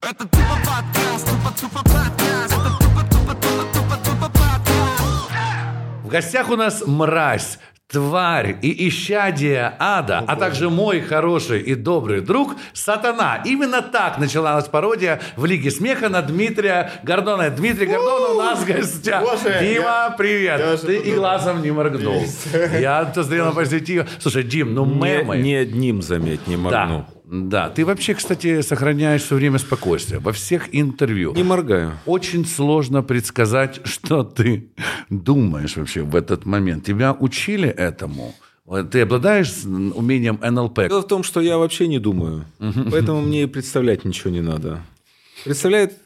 Это тупо подкаст, тупо тупо подкаст, это тупо тупо тупо тупо тупо подкаст. В гостях у нас мразь, тварь и исчадие ада, а также мой хороший и добрый друг Сатана. Именно так началась пародия в Лиге смеха на Дмитрия Гордона. Дмитрий Гордон у нас в гостях. Боже, Дима, я- привет. я же Ты и подумал. глазом не моргнул. Я посмотрел на позитив. Слушай, Дим, ну Не, мемы. не одним, заметь, не моргну. Да, да. Ты вообще, кстати, сохраняешь все время спокойствие. Во всех интервью. Не моргаю. Очень сложно предсказать, что ты думаешь вообще в этот момент. Тебя учили этому? Ты обладаешь умением НЛП? Дело в том, что я вообще не думаю. Поэтому мне и представлять ничего не надо. Представляет,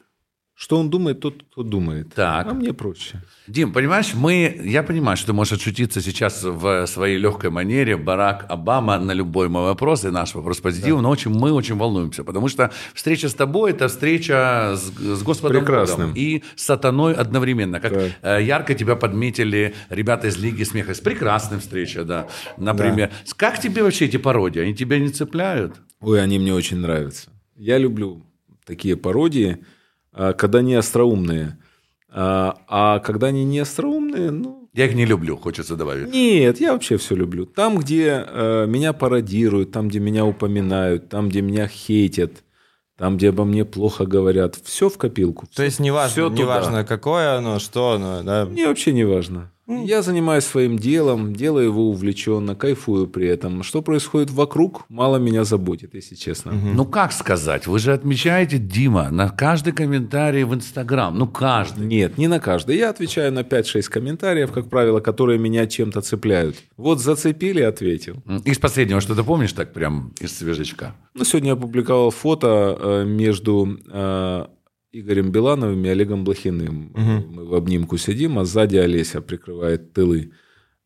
что он думает, тот, кто думает. Так. А мне проще. Дим, понимаешь, мы, я понимаю, что ты можешь отшутиться сейчас в своей легкой манере, Барак Обама на любой мой вопрос, и наш вопрос позитив, но очень, мы очень волнуемся, потому что встреча с тобой – это встреча с, с Господом Прекрасным. Богом и сатаной одновременно. Как Так. э, ярко тебя подметили ребята из Лиги Смеха. С прекрасной встреча, да, например. Как тебе вообще эти пародии? Они тебя не цепляют? Ой, они мне очень нравятся. Я люблю такие пародии, когда они остроумные. А а когда они не остроумные, ну, Я их не люблю, хочется добавить. Нет, я вообще все люблю. Там, где э, меня пародируют, там, где меня упоминают, там, где меня хейтят, там, где обо мне плохо говорят, все в копилку. То есть неважно, неважно какое оно, что оно, да. Мне вообще не важно. Я занимаюсь своим делом, делаю его увлеченно, кайфую при этом. Что происходит вокруг, мало меня заботит, если честно. Ну как сказать? Вы же отмечаете, Дима, на каждый комментарий в Инстаграм. Ну каждый. Нет, не на каждый. Я отвечаю на 5-6 комментариев, как правило, которые меня чем-то цепляют. Вот зацепили, ответил. Из последнего, что ты помнишь, так прям из свежечка? Ну, сегодня я опубликовал фото э, между э, Игорем Билановым и Олегом Блохиным. Мы в обнимку сидим, а сзади Олеся прикрывает тылы.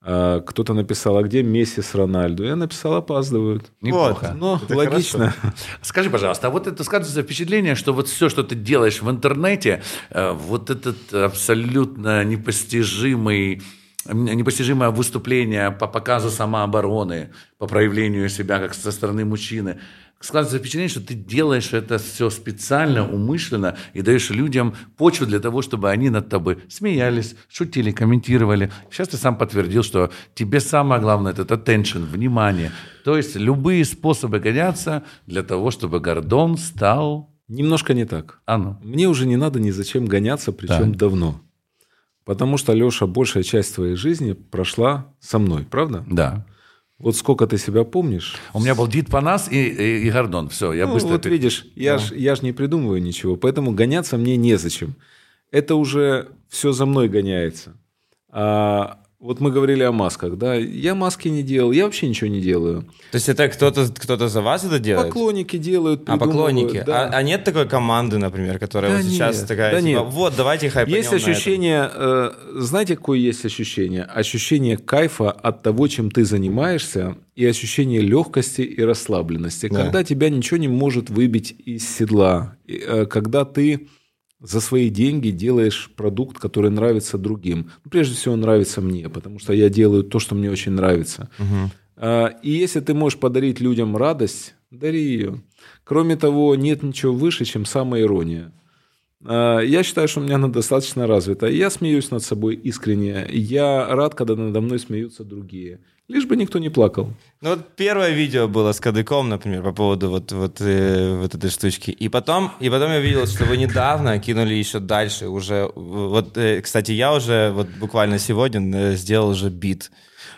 А Кто-то написал, а где Месси с Рональду? Я написал, опаздывают. Неплохо. Ну, логично. Скажи, пожалуйста, а вот это складывается впечатление, что вот все, что ты делаешь в интернете, э, вот этот абсолютно непостижимый непостижимое выступление по показу самообороны, по проявлению себя как со стороны мужчины. Складывается впечатление, что ты делаешь это все специально, умышленно и даешь людям почву для того, чтобы они над тобой смеялись, шутили, комментировали. Сейчас ты сам подтвердил, что тебе самое главное – это attention, внимание. То есть любые способы гоняться для того, чтобы Гордон стал... Немножко не так. А ну. Мне уже не надо ни зачем гоняться, причем Так. давно. Потому что, Леша, большая часть твоей жизни прошла со мной, правда? Да. Вот сколько ты себя помнишь? У меня был Дид Панас и, и, и Гордон. Все, я Ну, быстро... вот видишь, я ж, я ж не придумываю ничего, поэтому гоняться мне незачем. Это уже все за мной гоняется. А вот мы говорили о масках, да? Я маски не делал, я вообще ничего не делаю. То есть это кто-то кто за вас это делает? Поклонники делают, А поклонники. да. А, а нет такой команды, например, которая Да вот сейчас нет, такая, да типа, нет. вот, давайте хайпанем Есть на этом». ощущение, э, знаете, какое есть ощущение? Ощущение кайфа от того, чем ты занимаешься, и ощущение легкости и расслабленности. Да. Когда тебя ничего не может выбить из седла, э, когда ты за свои деньги делаешь продукт, который нравится другим. Ну, Прежде всего, нравится мне, потому что я делаю то, что мне очень нравится. А, И если ты можешь подарить людям радость, дари ее. Кроме того, нет ничего выше, чем самоирония. А, Я считаю, что у меня она достаточно развита. Я смеюсь над собой искренне. Я рад, когда надо мной смеются другие. Лишь бы никто не плакал. Ну вот первое видео было с Кадыком, например, по поводу вот, вот, э, вот этой штучки. И потом, и потом я видел, что вы недавно кинули еще дальше уже. Вот, э, кстати, я уже вот буквально сегодня э, сделал уже бит.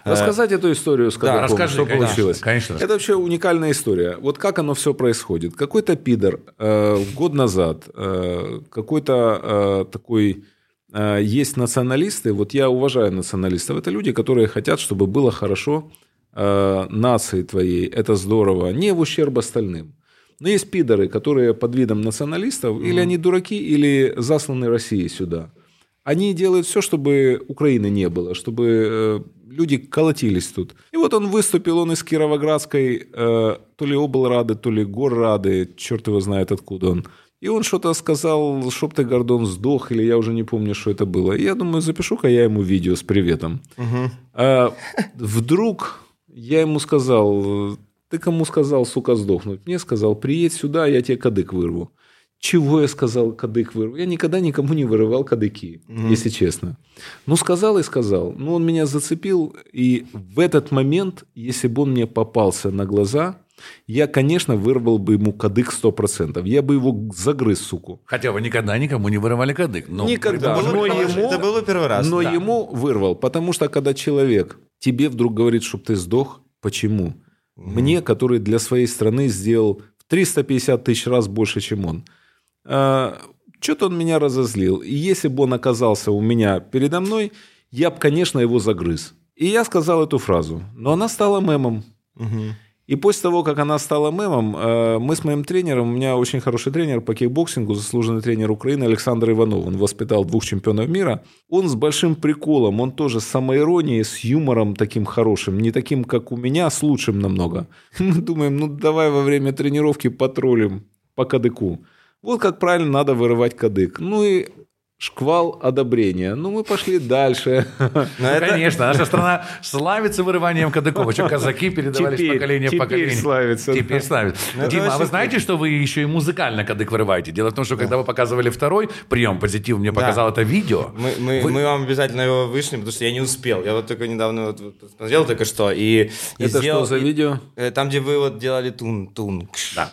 Э, Рассказать эту историю с Да, расскажи, что конечно, получилось. конечно, Это вообще уникальная история. Вот как оно все происходит. Какой-то пидор э, год назад, э, какой-то э, такой... э, есть националисты, вот я уважаю националистов. Это люди, которые хотят, чтобы было хорошо э, нации твоей. Это здорово. Не в ущерб остальным. Но есть пидоры, которые под видом националистов, или они дураки, или засланы Россией сюда. Они делают все, чтобы Украины не было, чтобы э, люди колотились тут. И вот он выступил, он из Кировоградской, э, то ли облрады, то ли горрады, черт его знает откуда он. И он что-то сказал, чтоб ты, Гордон, сдох, или я уже не помню, что это было. И я думаю, запишу-ка я ему видео с приветом. А вдруг я ему сказал, ты кому сказал, сука, сдохнуть? Мне сказал, приедь сюда, я тебе кадык вырву. Чего я сказал, кадык вырвал? Я никогда никому не вырывал кадыки, если честно. Ну, сказал и сказал. Ну, он меня зацепил, и в этот момент, если бы он мне попался на глаза, я, конечно, вырвал бы ему кадык 100%. Я бы его загрыз, суку. Хотя вы никогда никому не вырывали кадык. Ну, Никогда. Это было, Но ему- это было первый раз. Но да. ему вырвал, потому что когда человек тебе вдруг говорит, чтобы ты сдох, почему? Мне, который для своей страны сделал в 350 тысяч раз больше, чем он. Что-то он меня разозлил. И если бы он оказался у меня передо мной, я бы, конечно, его загрыз. И я сказал эту фразу. Но она стала мемом. И после того, как она стала мемом, э, мы с моим тренером, у меня очень хороший тренер по кикбоксингу, заслуженный тренер Украины Александр Иванов, он воспитал двух чемпионов мира. Он с большим приколом, он тоже с самоиронией, с юмором таким хорошим, не таким, как у меня, а с лучшим намного. Мы думаем, ну давай во время тренировки потроллим по кадыку. Вот как правильно надо вырывать кадык. Ну и шквал одобрения. Ну мы пошли дальше. Но Ну, это- конечно, наша страна славится вырыванием кадыков. Еще казаки передавались Теперь- поколения в теперь поколение. славится, да. Теперь славится. Ну, это Дима, а вы знаете, что вы еще и музыкально кадык вырываете? Дело в том, что когда вы показывали второй прием позитив, мне показал это видео. Мы, мы, Вы- мы вам обязательно его вышлем, потому что я не успел. Я вот только недавно вот, вот посмотрел только что и, и Это сделал- что за и- видео? э, Там, где вы вот делали тун, тун. кш. Да.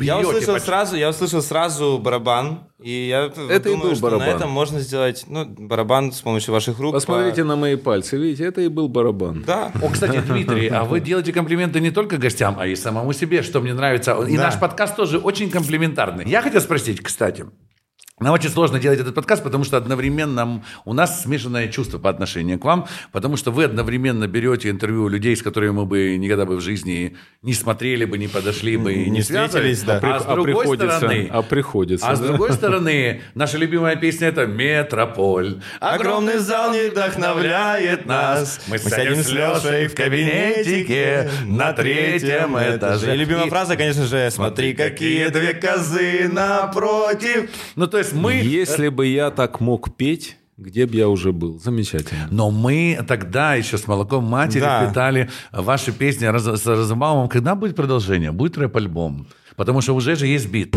Я услышал сразу, я услышал сразу барабан, и я Это и думаю, был что барабан. на этом можно сделать, ну, барабан с помощью ваших рук. Посмотрите по- на мои пальцы, видите, это и был барабан. Да. О, кстати, Дмитрий, а вы делаете комплименты не только гостям, а и самому себе, что мне нравится. И Да. наш подкаст тоже очень комплиментарный. Я хотел спросить, кстати, нам очень сложно делать этот подкаст, потому что одновременно у нас смешанное чувство по отношению к вам, потому что вы одновременно берете интервью у людей, с которыми мы бы никогда бы в жизни не смотрели бы, не подошли бы не, Не встретились, да. А, с другой приходится, стороны, а приходится. а с да? другой стороны, наша любимая песня это «Метрополь». Огромный зал не вдохновляет нас. Мы сядем с Лешей в кабинетике на третьем этаже. И любимая фраза, конечно же, смотри, какие две козы напротив. Ну, то есть мы... Если бы я так мог петь, где бы я уже был? Замечательно. Но мы тогда еще с молоком матери Да. питали ваши песни раз- с Розенбаумом. Когда будет продолжение? Будет рэп-альбом? Потому что уже же есть бит.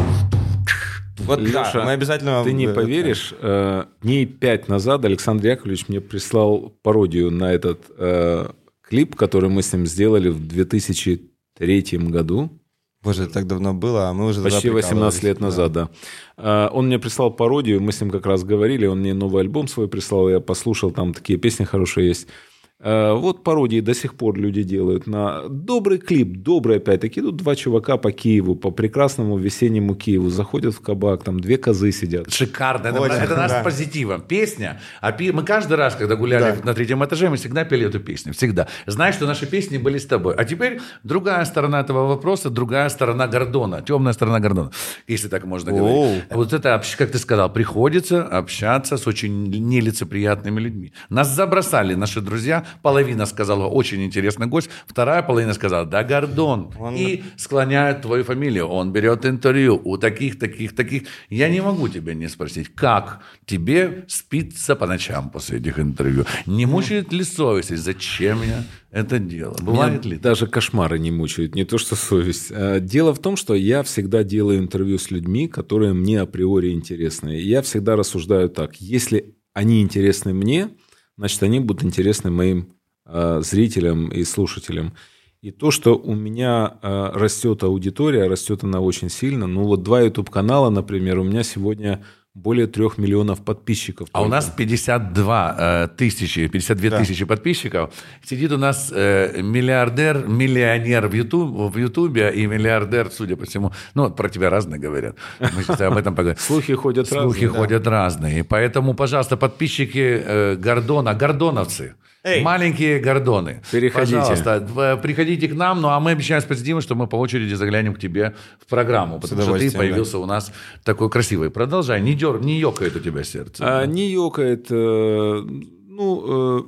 Вот Леша, да, мы обязательно... Ты не э, поверишь, э, дней пять назад Александр Яковлевич мне прислал пародию на этот э, клип, который мы с ним сделали в 2003 году. Боже, это так давно было, а мы уже Почти тогда 18 лет назад, да. А, Он мне прислал пародию, мы с ним как раз говорили, он мне новый альбом свой прислал, я послушал, там такие песни хорошие есть. А, Вот пародии до сих пор люди делают на добрый клип, добрый опять-таки. Тут два чувака по Киеву, по прекрасному весеннему Киеву, заходят в кабак, там две козы сидят. Шикарно. Это, Очень, это нас да. позитивом. Песня. А пи- мы каждый раз, когда гуляли на третьем этаже, мы всегда пели эту песню. Всегда. Знаешь, что наши песни были с тобой. А теперь другая сторона этого вопроса, другая сторона Гордона. Темная сторона Гордона. Если так можно Оу. говорить. Вот это, как ты сказал, приходится общаться с очень нелицеприятными людьми. Нас забросали наши друзья. Половина сказала, очень интересный гость. Вторая половина сказала, да, Гордон. И склоняют твою фамилию. Он берет интервью у таких, таких, таких. Я не могу тебя не спросить, как тебе спится по ночам после этих интервью? Не мучает ли совесть? И Зачем я это делаю? Бывает Меня ли? Даже кошмары не мучают, не то что совесть. А, Дело в том, что я всегда делаю интервью с людьми, которые мне априори интересны. И я всегда рассуждаю так. Если они интересны мне, значит, они будут интересны моим а, зрителям и слушателям. И то, что у меня а, растет аудитория, растет она очень сильно. Ну вот два YouTube-канала, например, у меня сегодня более трех миллионов подписчиков. А у только. нас 52 э, тысячи, 52 тысячи подписчиков. Сидит у нас э, миллиардер, миллионер в, Ютуб, в Ютубе и миллиардер, судя по всему. Ну, про тебя разные говорят. Мы сейчас об этом поговорим. Слухи ходят Слухи разные, да. ходят разные. Поэтому, пожалуйста, подписчики э, Гордона, гордоновцы, Эй. маленькие гордоны. Переходите. Пожалуйста, приходите к нам, ну а мы обещаем с позитивом, что мы по очереди заглянем к тебе в программу, потому что ты появился у нас такой красивый. Продолжай, не дер, не ёкает у тебя сердце. А, не ёкает. э, Ну, э,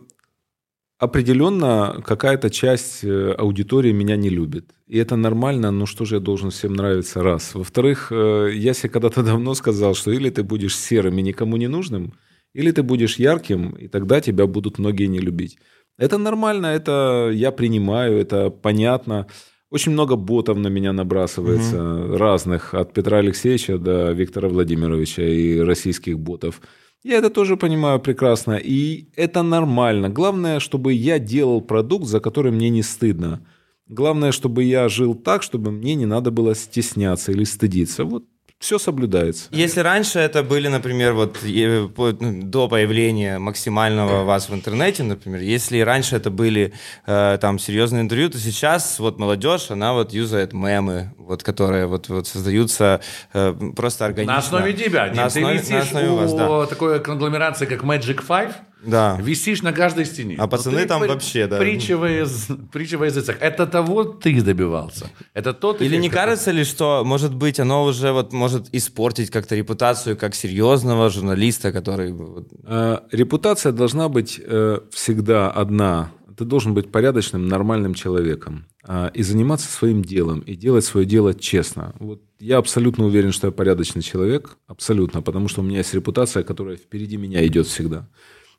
определенно какая-то часть э, аудитории меня не любит. И это нормально, ну что же я должен всем нравиться, раз. Во-вторых, э, я себе когда-то давно сказал, что или ты будешь серым и никому не нужным, или ты будешь ярким, и тогда тебя будут многие не любить. Это нормально, это я принимаю, это понятно. Очень много ботов на меня набрасывается, разных, от Петра Алексеевича до Виктора Владимировича и российских ботов. Я это тоже понимаю прекрасно, и это нормально. Главное, чтобы я делал продукт, за который мне не стыдно. Главное, чтобы я жил так, чтобы мне не надо было стесняться или стыдиться. Вот все соблюдается. Если раньше это были, например, вот э, ну, до появления максимального вас в интернете, например, если раньше это были э, там серьезные интервью, то сейчас вот молодежь, она вот юзает мемы, вот которые вот, вот создаются э, просто органично. На основе тебя. На основе, Ты на основе вас, у да. такой конгломерации, как Magic Five. Да. Висишь на каждой стене. А пацаны там при- вообще, да. Притча во яз- притча во языцах. Это того ты добивался. Это тот Или не который- кажется ли, что, может быть, оно уже вот может испортить как-то репутацию как серьезного журналиста, который... Э, Репутация должна быть э, всегда одна. Ты должен быть порядочным, нормальным человеком а, и заниматься своим делом, и делать свое дело честно. Вот я абсолютно уверен, что я порядочный человек, абсолютно, потому что у меня есть репутация, которая впереди меня идет всегда.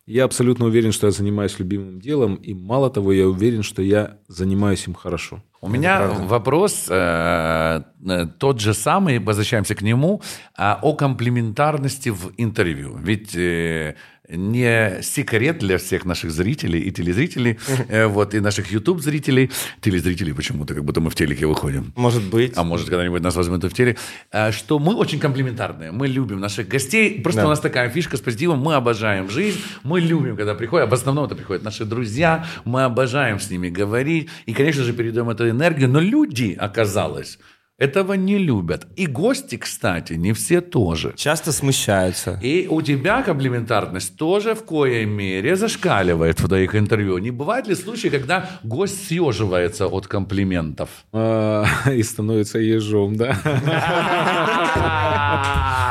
Я абсолютно уверен, что я занимаюсь любимым делом, и мало того, я уверен, что я занимаюсь им хорошо. У меня вопрос э, э, тот же самый, возвращаемся к нему, а, о комплементарности в интервью. Ведь э, не секрет для всех наших зрителей и телезрителей, э, вот, и наших YouTube-зрителей, телезрителей почему-то, как будто мы в телеке выходим. Может быть. А может, когда-нибудь нас возьмут в теле, а, что мы очень комплементарные. Мы любим наших гостей. Просто Да. у нас такая фишка с позитивом. Мы обожаем жизнь. Мы любим, когда приходят. В основном это приходят наши друзья. Мы обожаем с ними говорить. И, конечно же, передаем эту энергию. Но люди, оказалось, этого не любят. И гости, кстати, не все тоже. Часто смущаются. И у тебя комплементарность тоже в коей мере зашкаливает в твоих интервью. Не бывает ли случаи, когда гость съеживается от комплиментов? А, И становится ежом, да?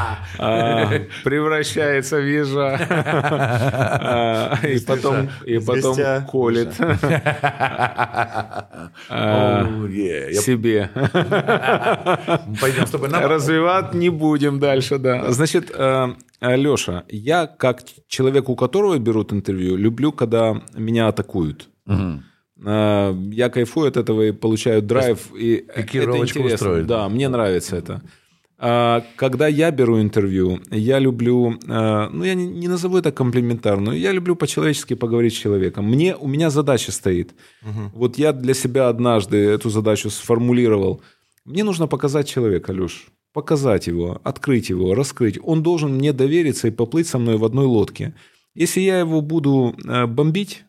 А, Превращается в ежа. А, И потом, и потом колет а, себе. Пойдем с тобой на Развивать не будем дальше, да. Значит, Леша, я как человек, у которого берут интервью, люблю, когда меня атакуют. Э, Я кайфую от этого и получаю драйв. И это пикировочку интересно. Да, мне нравится это. А, Когда я беру интервью, я люблю, э, ну я не, назову это комплиментарно, я люблю по-человечески поговорить с человеком. Мне, у меня задача стоит. Вот я для себя однажды эту задачу сформулировал. Мне нужно показать человека, Леш. Показать его, открыть его, раскрыть. Он должен мне довериться и поплыть со мной в одной лодке. Если я его буду э, бомбить,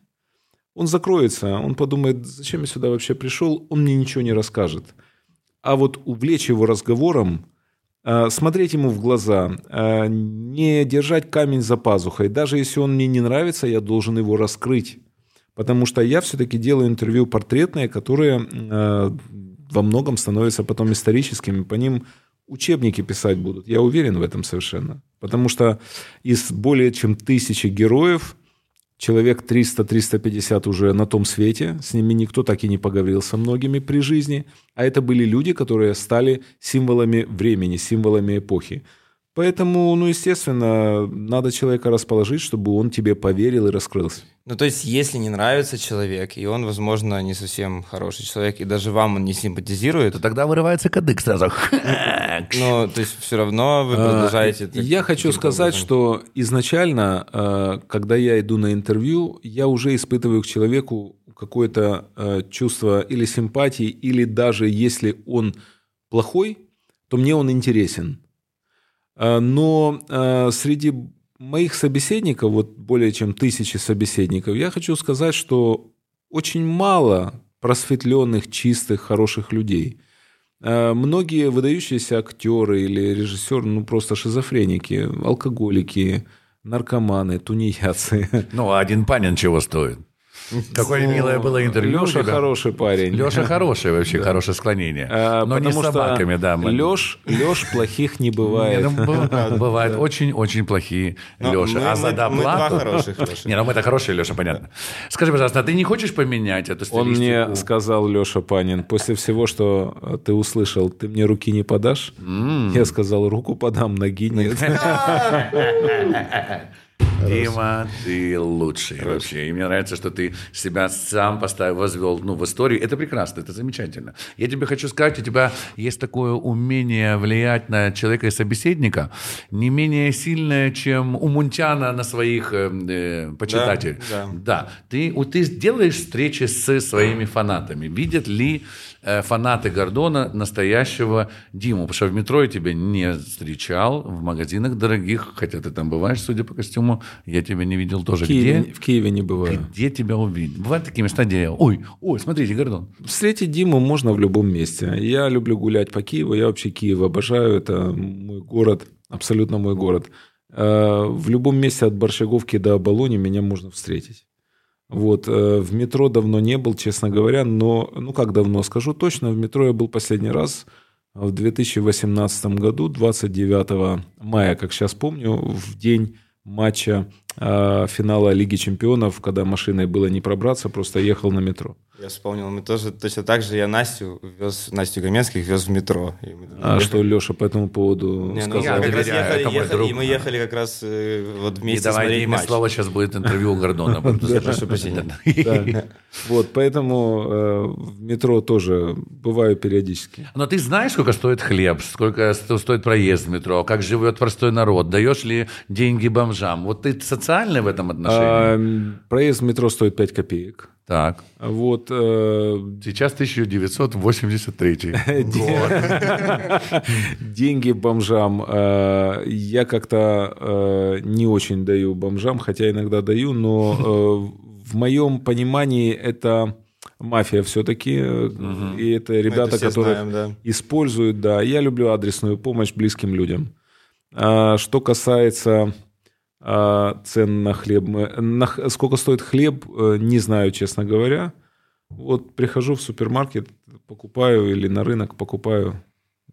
он закроется, он подумает, зачем я сюда вообще пришел, он мне ничего не расскажет. А вот увлечь его разговором, смотреть ему в глаза, э, не держать камень за пазухой. Даже если он мне не нравится, я должен его раскрыть. Потому что я все-таки делаю интервью портретные, которые э, во многом становятся потом историческими. По ним учебники писать будут. Я уверен в этом совершенно. Потому что из более чем тысячи героев человек 300-350 уже на том свете, с ними никто так и не поговорил со многими при жизни, а это были люди, которые стали символами времени, символами эпохи. Поэтому, ну, естественно, надо человека расположить, чтобы он тебе поверил и раскрылся. Ну, то есть, если не нравится человек, и он, возможно, не совсем хороший человек, и даже вам он не симпатизирует, То тогда вырывается кадык сразу. ну, то есть, все равно вы продолжаете... А, Я хочу сказать, образом. что изначально, э, когда я иду на интервью, я уже испытываю к человеку какое-то э, чувство или симпатии, или даже если он плохой, то мне он интересен. Э, Но э, среди моих собеседников, вот более чем тысячи собеседников, я хочу сказать, что очень мало просветленных, чистых, хороших людей. Э, Многие выдающиеся актеры или режиссеры, ну просто шизофреники, алкоголики, наркоманы, тунеядцы. Ну, а один Панин чего стоит? Какое милое было интервью. Леша тебя. хороший парень. Леша хороший вообще, хорошее склонение. Э, Но не с собаками, да. мы- Леш, Леш плохих не бывает. ну, Бывают очень-очень плохие мы- А за мы- мы два доплату... хороших. Не, ну мы-то хорошие, Леша, понятно. Скажи, пожалуйста, а ты не хочешь поменять эту Он мне стилистику? сказал, Леша Панин, после всего, что э, ты услышал, ты мне руки не подашь? Я сказал, руку подам, ноги нет. Дима, ты лучший вообще. И мне нравится, что ты себя сам поставил, возвел ну, в историю. Это прекрасно, это замечательно. Я тебе хочу сказать, у тебя есть такое умение влиять на человека и собеседника, не менее сильное, чем у Мунтяна на своих э, э, почитателей. Да, Да, ты, у- ты делаешь встречи с своими фанатами. Видят ли э, фанаты Гордона настоящего Диму? Потому что в метро я тебя не встречал, в магазинах дорогих, хотя ты там бываешь, судя по костюму, я тебя не видел тоже. В Киеве, Где? в Киеве не бываю. Где тебя увидеть? Бывают такие места, где... Ой, ой, смотрите, Гордон. Встретить Диму можно в любом месте. Я люблю гулять по Киеву, я вообще Киев обожаю, это мой город, абсолютно мой город. Э, В любом месте от Борщаговки до Оболони меня можно встретить. Вот, э, в метро давно не был, честно говоря, но, ну как давно, скажу точно, в метро я был последний раз в 2018 году, 29 мая, как сейчас помню, в день матча э, финала Лиги Чемпионов, когда машиной было не пробраться, просто ехал на метро. Я вспомнил, мы тоже точно так же, я Настю вез, Настю Каменских вез в метро. И мы А ехали- что Леша по этому поводу Не, ну, сказал? Я мы как раз ехали, ехали, друг. и мы ехали как раз э, вот И вместе давай смотреть матч. слова, сейчас будет интервью у Гордона. Прошу прощения. Да. Вот, поэтому э, в метро тоже бываю периодически. Но ты знаешь, сколько стоит хлеб, сколько сто- стоит проезд в метро, как живет простой народ, даешь ли деньги бомжам? Вот ты социальный в этом отношении? А, проезд в метро стоит 5 копеек. Так. Вот, э, Сейчас 1983 деньги бомжам э, я как-то э, не очень даю бомжам, хотя иногда даю, но э, в моем понимании это мафия все-таки, и это ребята, все которые знаем, да. используют, да. Я люблю адресную помощь близким людям. А, что касается цен на хлеб, на сколько стоит хлеб, э, не знаю, честно говоря. Вот прихожу в супермаркет, покупаю или на рынок покупаю,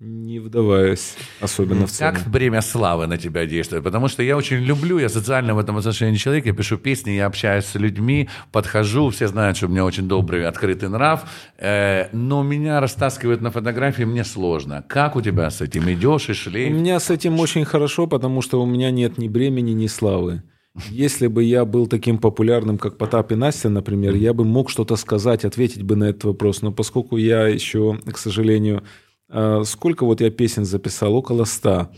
не вдаваясь особенно в цены. Как бремя славы на тебя действует? Потому что я очень люблю, я социально в этом отношении человек, я пишу песни, я общаюсь с людьми, подхожу, все знают, что у меня очень добрый, открытый нрав, э, но меня растаскивают на фотографии, мне сложно. Как у тебя с этим? Идешь и У шлейф? меня с этим очень хорошо, потому что у меня нет ни бремени, ни славы. Если бы я был таким популярным, как Потап и Настя, например, я бы мог что-то сказать, ответить бы на этот вопрос. Но поскольку я еще, к сожалению, сколько вот я песен записал? Около ста.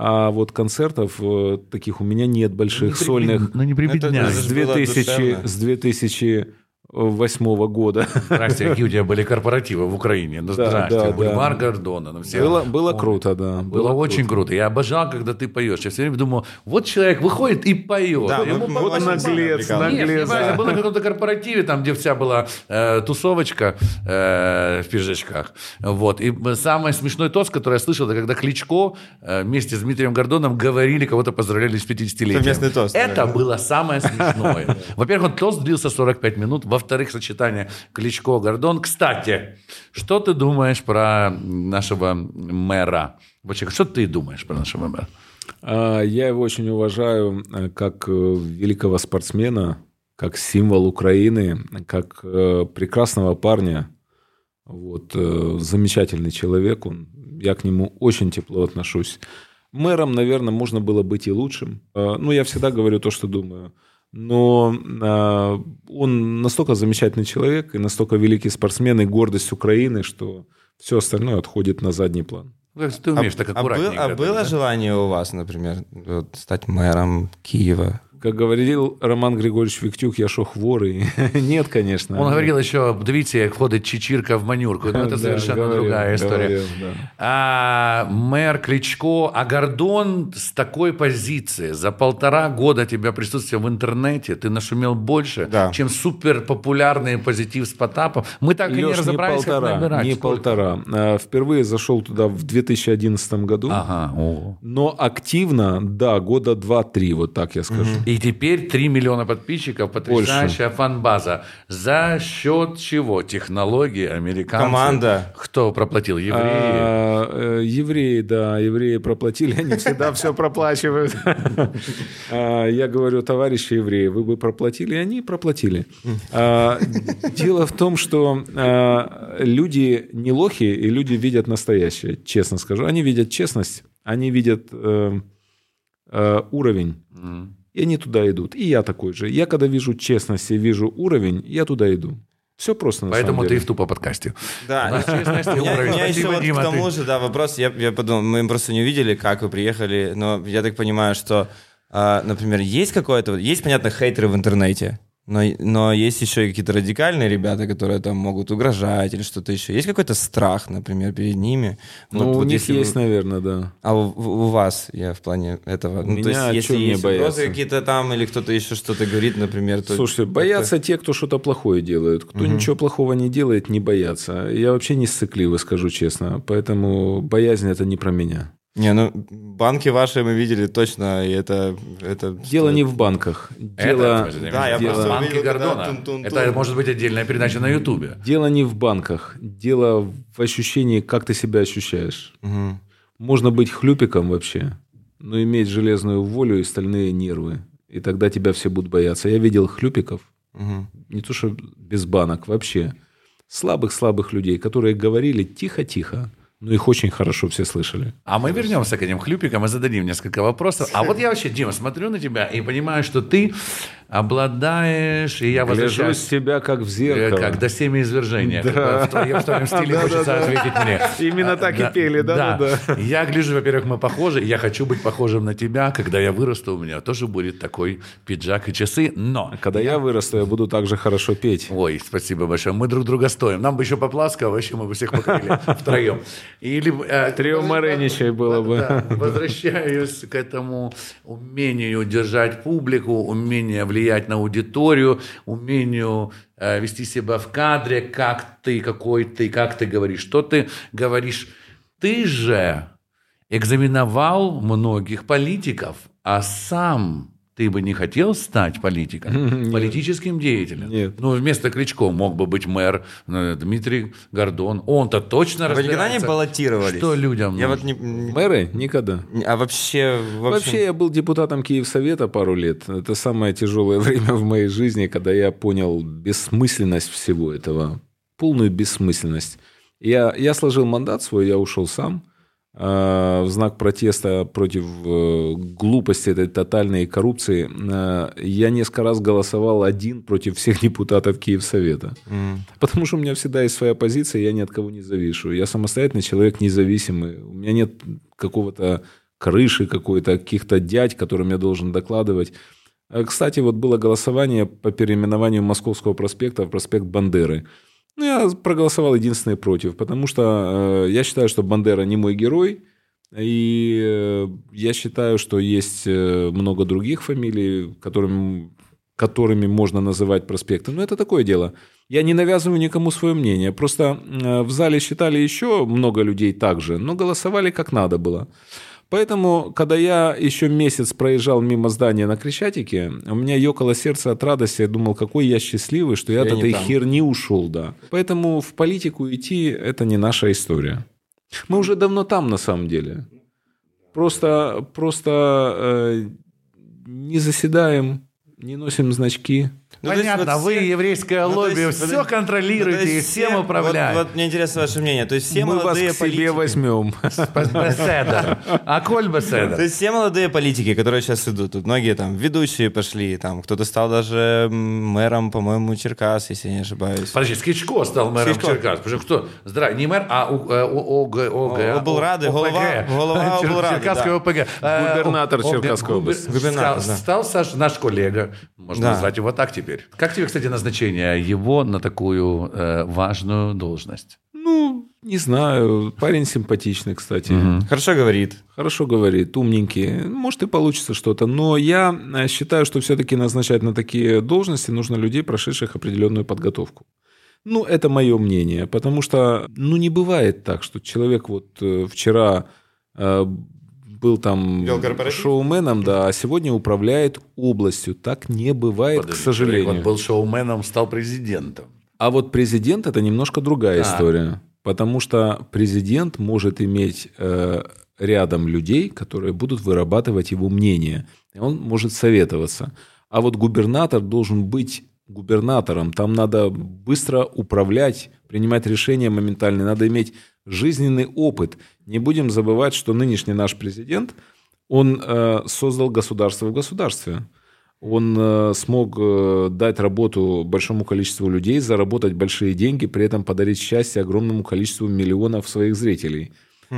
А вот концертов э, таких у меня нет больших, сольных. Ну не прибедняй. Это С, же было 2000, 2008 года. Здрасте, какие у тебя были корпоративы в Украине? Ну, Да, здрасте, да, бульвар да. Гордона. Ну, все Было, было помнят. круто, да. Было, очень круто. Я обожал, когда ты поешь. Я все время думал, вот человек выходит и поет. Да, Ему по- наглец. Нет, наглец, да. было на каком-то корпоративе, там, где вся была э, тусовочка э, в пиджачках. Вот. И самый смешной тост, который я слышал, это когда Кличко э, вместе с Дмитрием Гордоном говорили, кого-то поздравляли с 50-летием. Совместный тост, Это да. было самое смешное. Во-первых, он тост длился 45 минут. Во-вторых, сочетание Кличко-Гордон. Кстати, что ты думаешь про нашего мэра? Вообще, что ты думаешь про нашего мэра? А, Я его очень уважаю э, как э, великого спортсмена, как символ Украины, как э, прекрасного парня. Вот, замечательный человек он. Я к нему очень тепло отношусь. Мэром, наверное, можно было быть и лучшим. Ну, я всегда говорю то, что думаю. Но э, он настолько замечательный человек и настолько великий спортсмен и гордость Украины, что все остальное отходит на задний план. Ну, как Ты умеешь так а, был- а было да? желание у вас, например, вот, стать мэром Киева? Как говорил Роман Григорьевич Виктюк, я шо хворый? Нет, конечно. Он говорил еще, дивіться, як входить чечірка в манюрку. Ну, это совершенно говорил, другая история. говорил, да. А мэр Кличко, а Гордон с такой позиции за полтора года тебя присутствия в интернете ты нашумел больше, Да. чем супер популярный позитив с Потапом. Мы так и не Лёш, не разобрались, как полтора, набирать. не Сколько? полтора. А, Впервые зашел туда в 2011 году. Ага, о. Но активно, да, года два-три, вот так я скажу. И теперь 3 миллиона подписчиков, потрясающая фан-база. За счет чего? Технологии, американцы. Команда. Кто проплатил? Евреи? А, э, евреи, да, евреи проплатили, они всегда все проплачивают. А, Я говорю, товарищи евреи, вы бы проплатили, они проплатили. А, Дело в том, что а, люди не лохи, и люди видят настоящее, честно скажу. Они видят честность, они видят э, э, уровень. И они туда идут. И я такой же. Я когда вижу честность и вижу уровень, я туда иду. Все просто на Поэтому самом ты в тупо подкасте. Да, У нас честность и уровень. у меня еще вот к тому же, да, вопрос, я, я подумал, мы просто не увидели, как вы приехали, но я так понимаю, что, а, например, есть какое-то, вот- есть, понятно, хейтеры в интернете, но, но есть еще и какие-то радикальные ребята, которые там могут угрожать или что-то еще. Есть какой-то страх, например, перед ними? Ну, Вот- у вот них если вы- есть, наверное, да. А у, у вас, я в плане этого, ну, то меня есть, о если есть угрозы какие-то там, или кто-то еще что-то говорит, например, то... Слушайте, боятся те, кто что-то плохое делают. Кто ничего плохого не делает, не боятся. Я вообще не сцикливый, скажу честно. Поэтому боязнь это не про меня. Не, ну, банки ваши мы видели точно, и это... это Дело не в банках. Дело, Это, Да, я дело- просто банки когда Гордона. тун-тун-тун. Это может быть отдельная передача на Ютубе. дело не в банках. Дело в ощущении, как ты себя ощущаешь. Мгм. Можно быть хлюпиком вообще, но иметь железную волю и стальные нервы. И тогда тебя все будут бояться. Я видел хлюпиков, Мгм. не то что без банок, вообще. Слабых-слабых людей, которые говорили тихо-тихо, но их очень хорошо все слышали. А мы вернемся к этим хлюпикам и зададим несколько вопросов. А вот я вообще, Дима, смотрю на тебя и понимаю, что ты обладаешь, и я Гляжу возвращаюсь с тебя как в э, зеркало. как до семи извержения. Как В твоем, в твоем стиле хочется ответить мне. Именно так и А, пели, да-да-да. Я гляжу, во-первых, мы похожи, я хочу быть похожим на тебя. Когда я вырасту, у меня тоже будет такой пиджак и часы. Но Когда я вырасту, я буду так же хорошо петь. Ой, спасибо большое. Мы друг друга стоим. Нам бы еще попласка, вообще мы бы всех покрыли втроем. Или, э, Трио Мареничей было бы. Да, возвращаюсь к этому умению держать публику, умению влиять на аудиторию, умению э, вести себя в кадре, как ты, какой ты, как ты говоришь, что ты говоришь. Ты же экзаменовал многих политиков, а сам ты бы не хотел стать политиком, политическим деятелем. Нет. Ну, вместо Кличко мог бы быть мэр э, Дмитрий Гордон. Он-то точно А Вы никогда не баллотировались? Что людям Я нужно. вот не... Мэры? Никогда. А вообще... общем- Вообще, я был депутатом Киевсовета пару лет. Это самое тяжелое время в моей жизни, когда я понял бессмысленность всего этого. Полную бессмысленность. Я, я сложил мандат свой, я ушел сам в знак протеста против э, глупости этой тотальной коррупции. Э, я несколько раз голосовал один против всех депутатов Киевсовета. М. Потому что у меня всегда есть своя позиция, я ни от кого не завишу. Я самостоятельный человек, независимый. У меня нет какого-то крыши какой-то, каких-то дядь, которым я должен докладывать. Э, Кстати, вот было голосование по переименованию Московского проспекта в проспект Бандеры. Ну, я проголосовал единственный против, потому что э, я считаю, что Бандера не мой герой, и э, я считаю, что есть э, много других фамилий, которым, которыми можно называть проспекты. Но это такое дело. Я не навязываю никому свое мнение. Просто э, в зале считали еще много людей так же, но голосовали как надо было. Поэтому, когда я еще месяц проезжал мимо здания на Крещатике, у меня ёкало сердце от радости. Я думал, какой я счастливый, что я Я от этой там. херни ушел, да. Поэтому в политику идти – это не наша история. Мы уже давно там, на самом деле. Просто, просто э, не заседаем, не носим значки. Ну, то есть Понятно, вот вы, все- еврейское Ну, то лобби, есть, все контролируете ну, то и есть всем все- управляете. Вот, вот мне интересно ваше мнение. То есть все Мы вас молодые к себе политики... возьмем. Беседа. А коль То беседа. есть все молодые политики, которые сейчас идут, тут многие там ведущие пошли, там кто-то стал даже мэром, по-моему, Черкас, если я не ошибаюсь. Подожди, Скичко стал мэром Скичко. Черкас. Причем кто? Здра... Не мэр, а э, О- ОГ. ОПГ. голова- голова Чер- облради, Черкасская да. ОПГ. Э, Губернатор. Черкасской области. Губернатор, Стал, наш коллега. Можно назвать его так теперь. Как тебе, кстати, назначение его на такую э, важную должность? Ну, не знаю. Парень симпатичный, кстати. Хорошо говорит. Хорошо говорит, умненький. Может и получится что-то. Но я э, считаю, что все-таки назначать на такие должности нужно людей, прошедших определенную подготовку. Ну, это мое мнение, потому что, ну, не бывает так, что человек вот э, вчера э, был там шоуменом, да, а сегодня управляет областью. Так не бывает, Подожди, к сожалению. вот был шоуменом, стал президентом. А вот президент это немножко другая Да. история. Потому что президент может иметь э, рядом людей, которые будут вырабатывать его мнение. И он может советоваться. А вот губернатор должен быть губернатором. Там надо быстро управлять, принимать решения моментально. Надо иметь жизненный опыт. Не будем забывать, что нынешний наш президент, он э, создал государство в государстве. Он э, смог э, дать работу большому количеству людей, заработать большие деньги, при этом подарить счастье огромному количеству миллионов своих зрителей.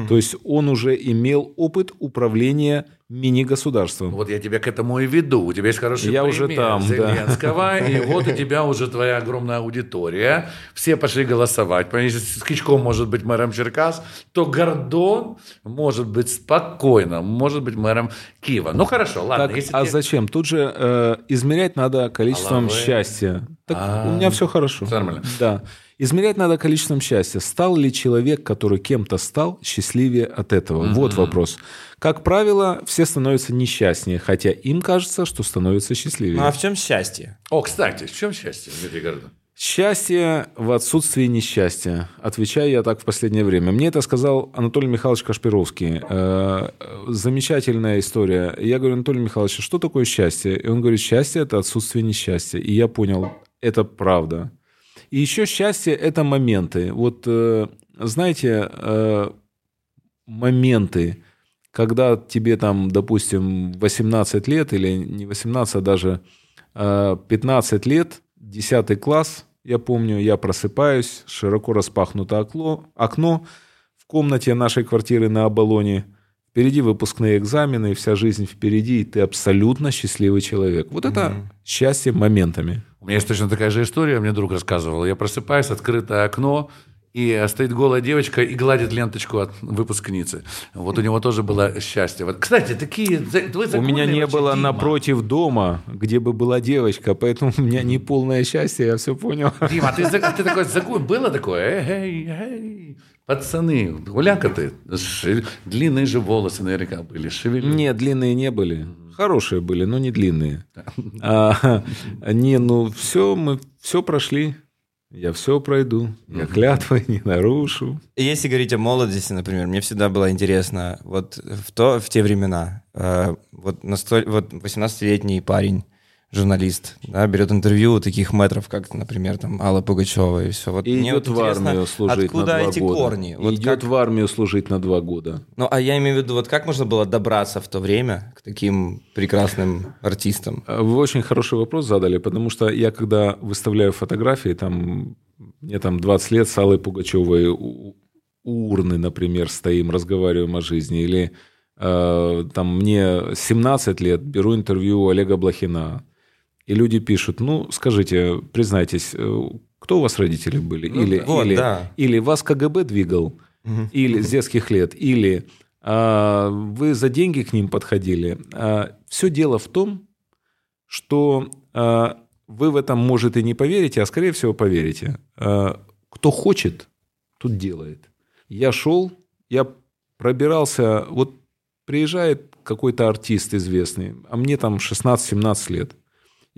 То есть он уже имел опыт управления мини-государством. Вот я тебя к этому и веду. У тебя есть хороший Я пример уже там, да. Зеленского, и вот у тебя уже твоя огромная аудитория. Все пошли голосовать. Если Скичко может быть мэром Черкас, то Гордон может быть спокойно, может быть мэром Киева. Ну хорошо, ладно. Так, если а тебе- зачем? Тут же э, измерять надо количеством Головы. счастья. Так А. у меня все хорошо. Нормально. Да. Измерять надо количеством счастья. Стал ли человек, который кем-то стал, счастливее от этого? Вот вопрос. Как правило, все становятся несчастнее, хотя им кажется, что становятся счастливее. Ну а в чем счастье? О, кстати, в чем счастье, Дмитрий Гордон? Счастье в отсутствии несчастья. Отвечаю я так в последнее время. Мне это сказал Анатолий Михайлович Кашпировский. Э, Замечательная история. Я говорю, Анатолий Михайлович, а что такое счастье? И он говорит, счастье – это отсутствие несчастья. И я понял, это правда. И еще счастье – это моменты. Вот, э, знаете, э, моменты, когда тебе там, допустим, 18 лет или не 18, а даже э, 15 лет, 10 класс, я помню, я просыпаюсь, широко распахнуто окно, окно в комнате нашей квартиры на Оболоне, впереди выпускные экзамены, вся жизнь впереди, и ты абсолютно счастливый человек. Вот это счастье моментами. У меня есть точно такая же история, мне друг рассказывал. Я просыпаюсь, открытое окно, и стоит голая девочка и гладит ленточку от выпускницы. Вот у него тоже было счастье. Вот, кстати, такие... У меня не было Дима. напротив дома, где бы была девочка, поэтому у меня не полное счастье, я все понял. Дима, а ты, ты такой, было такое? Эй, эй, эй, пацаны, гуляка ты. Длинные же волосы наверняка были. Шевели. Нет, длинные не были. Хорошие были, но не длинные. А, не, ну все, мы все прошли. Я все пройду. Я клятвы не нарушу. Если говорить о молодости, например, мне всегда было интересно, вот в, то, в те времена, э, вот, настоль, вот 18-летний парень, журналист, да, берет интервью у таких метров, как, например, там Алла Пугачева и все. Вот И идет вот в армию служить откуда на два эти года. корни? Вот идет как- в армию служить на два года. Ну, а я имею в виду, вот как можно было добраться в то время к таким прекрасным артистам? Вы очень хороший вопрос задали, потому что я, когда выставляю фотографии, там, мне там 20 лет с Аллой Пугачевой у, у урны, например, стоим, разговариваем о жизни, или э, там мне 17 лет, беру интервью у Олега Блохина, и люди пишут, ну, скажите, признайтесь, э, кто у вас родители были? или, да. Вот, или, да. или вас КГБ двигал? Или с детских лет? Или а, вы за деньги к ним подходили? все дело в том, что а, вы в этом, может, и не поверите, а, скорее всего, поверите. А, кто хочет, тут делает. Я шел, я пробирался, вот приезжает какой-то артист известный, а мне там 16-17 лет.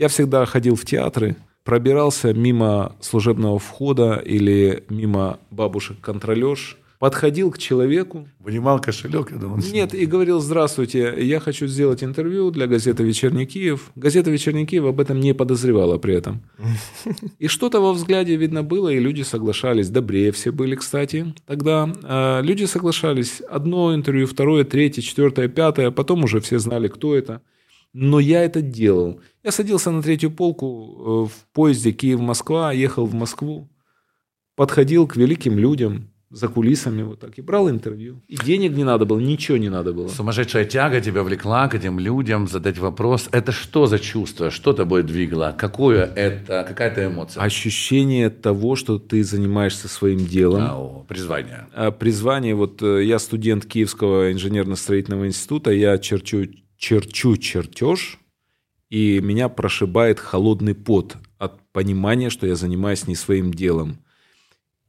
Я всегда ходил в театры, пробирался мимо служебного входа или мимо бабушек-контролерш, подходил к человеку, Вынимал кошелек, я думал. нет, и говорил, здравствуйте, я хочу сделать интервью для газеты «Вечерний Киев». Газета «Вечерний Киев» об этом не подозревала при этом. И что-то во взгляде видно было, и люди соглашались. Добрее все были, кстати, тогда. А, Люди соглашались. Одно интервью, второе, третье, четвертое, пятое. Потом уже все знали, кто это. Но я это делал. Я садился на третью полку э, в поезде Киев-Москва, ехал в Москву, подходил к великим людям за кулисами вот так и брал интервью. И денег не надо было, ничего не надо было. Сумасшедшая тяга тебя влекла к этим людям, задать вопрос. Это что за чувство? Что тобой двигало? Какое это, какая это эмоция? Ощущение того, что ты занимаешься своим делом. А, о, призвание. А Призвание, вот э, я студент Киевского инженерно-строительного института, я черчу, черчу чертеж, и меня прошибает холодный пот от понимания, что я занимаюсь не своим делом.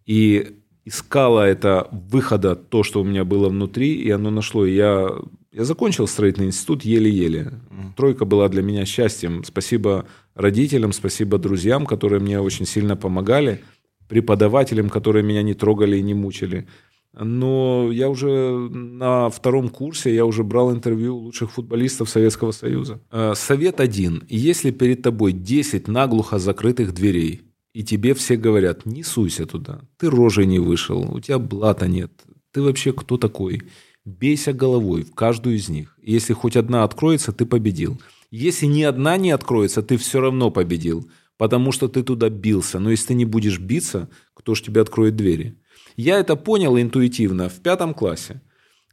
И искала это выхода, то, что у меня было внутри, и оно нашло. Я, я закончил строительный институт еле-еле. Тройка была для меня счастьем. Спасибо родителям, спасибо друзьям, которые мне очень сильно помогали, преподавателям, которые меня не трогали и не мучили. Но я уже на втором курсе, я уже брал интервью лучших футболистов Советского Союза. Э, Совет один. Если перед тобой 10 наглухо закрытых дверей, и тебе все говорят, не суйся туда, ты рожей не вышел, у тебя блата нет, ты вообще кто такой? Бейся головой в каждую из них. Если хоть одна откроется, ты победил. Если ни одна не откроется, ты все равно победил, потому что ты туда бился. Но если ты не будешь биться, кто ж тебе откроет двери? Я это понял интуитивно в пятом классе.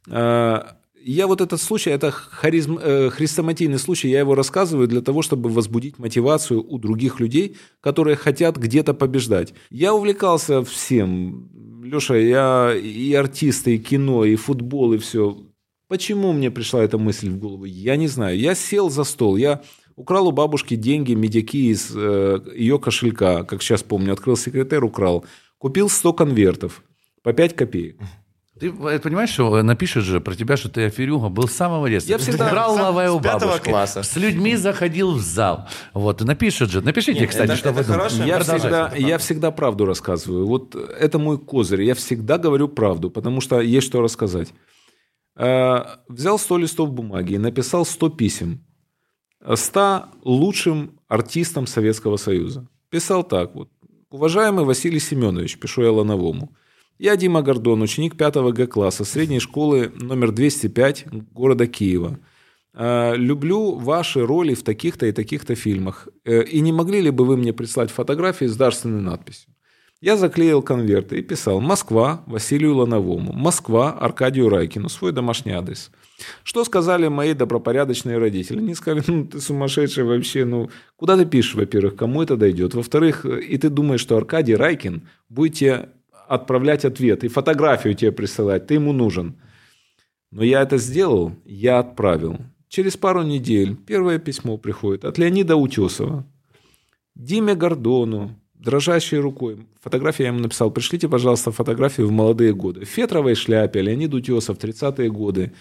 А, Я вот этот случай, это харизм, э, хрестоматийный случай, я его рассказываю для того, чтобы возбудить мотивацию у других людей, которые хотят где-то побеждать. Я увлекался всем. Леша, я и артист, и кино, и футбол, и все. Почему мне пришла эта мысль в голову? Я не знаю. Я сел за стол, я украл у бабушки деньги, медяки из э, ее кошелька, как сейчас помню, открыл секретарь, украл. Купил 100 конвертов по 5 копеек. Ты э, понимаешь, что напишет же про тебя, что ты аферюга был с самого детства. Я всегда- брал лавая у бабушки, класса. С людьми заходил в зал. Вот, и напишет же. Напишите, Нет, кстати, это- что это вы думаете. Я всегда, я всегда правду рассказываю. Вот это мой козырь. Я всегда говорю правду, потому что есть что рассказать. Э, Взял 100 листов бумаги и написал 100 писем 100 лучшим артистам Советского Союза. Писал так вот. Уважаемый Василий Семенович, пишу я Лановому. Я Дима Гордон, ученик 5 Г-класса средней школы номер 205 города Киева. Э, Люблю ваши роли в таких-то и таких-то фильмах. Э, И не могли ли бы вы мне прислать фотографии с дарственной надписью? Я заклеил конверты и писал «Москва» Василию Лановому, «Москва» Аркадию Райкину, свой домашний адрес. Что сказали мои добропорядочные родители? Они сказали, ну ты сумасшедший вообще, ну куда ты пишешь, во-первых, кому это дойдет? Во-вторых, и ты думаешь, что Аркадий Райкин будет тебе отправлять ответ и фотографию тебе присылать, ты ему нужен. Но я это сделал, я отправил. Через пару недель первое письмо приходит от Леонида Утесова. Диме Гордону, дрожащей рукой. Фотографию я ему написал. Пришлите, пожалуйста, фотографию в молодые годы. В фетровой шляпе, Леонид Утесов, 30-е годы.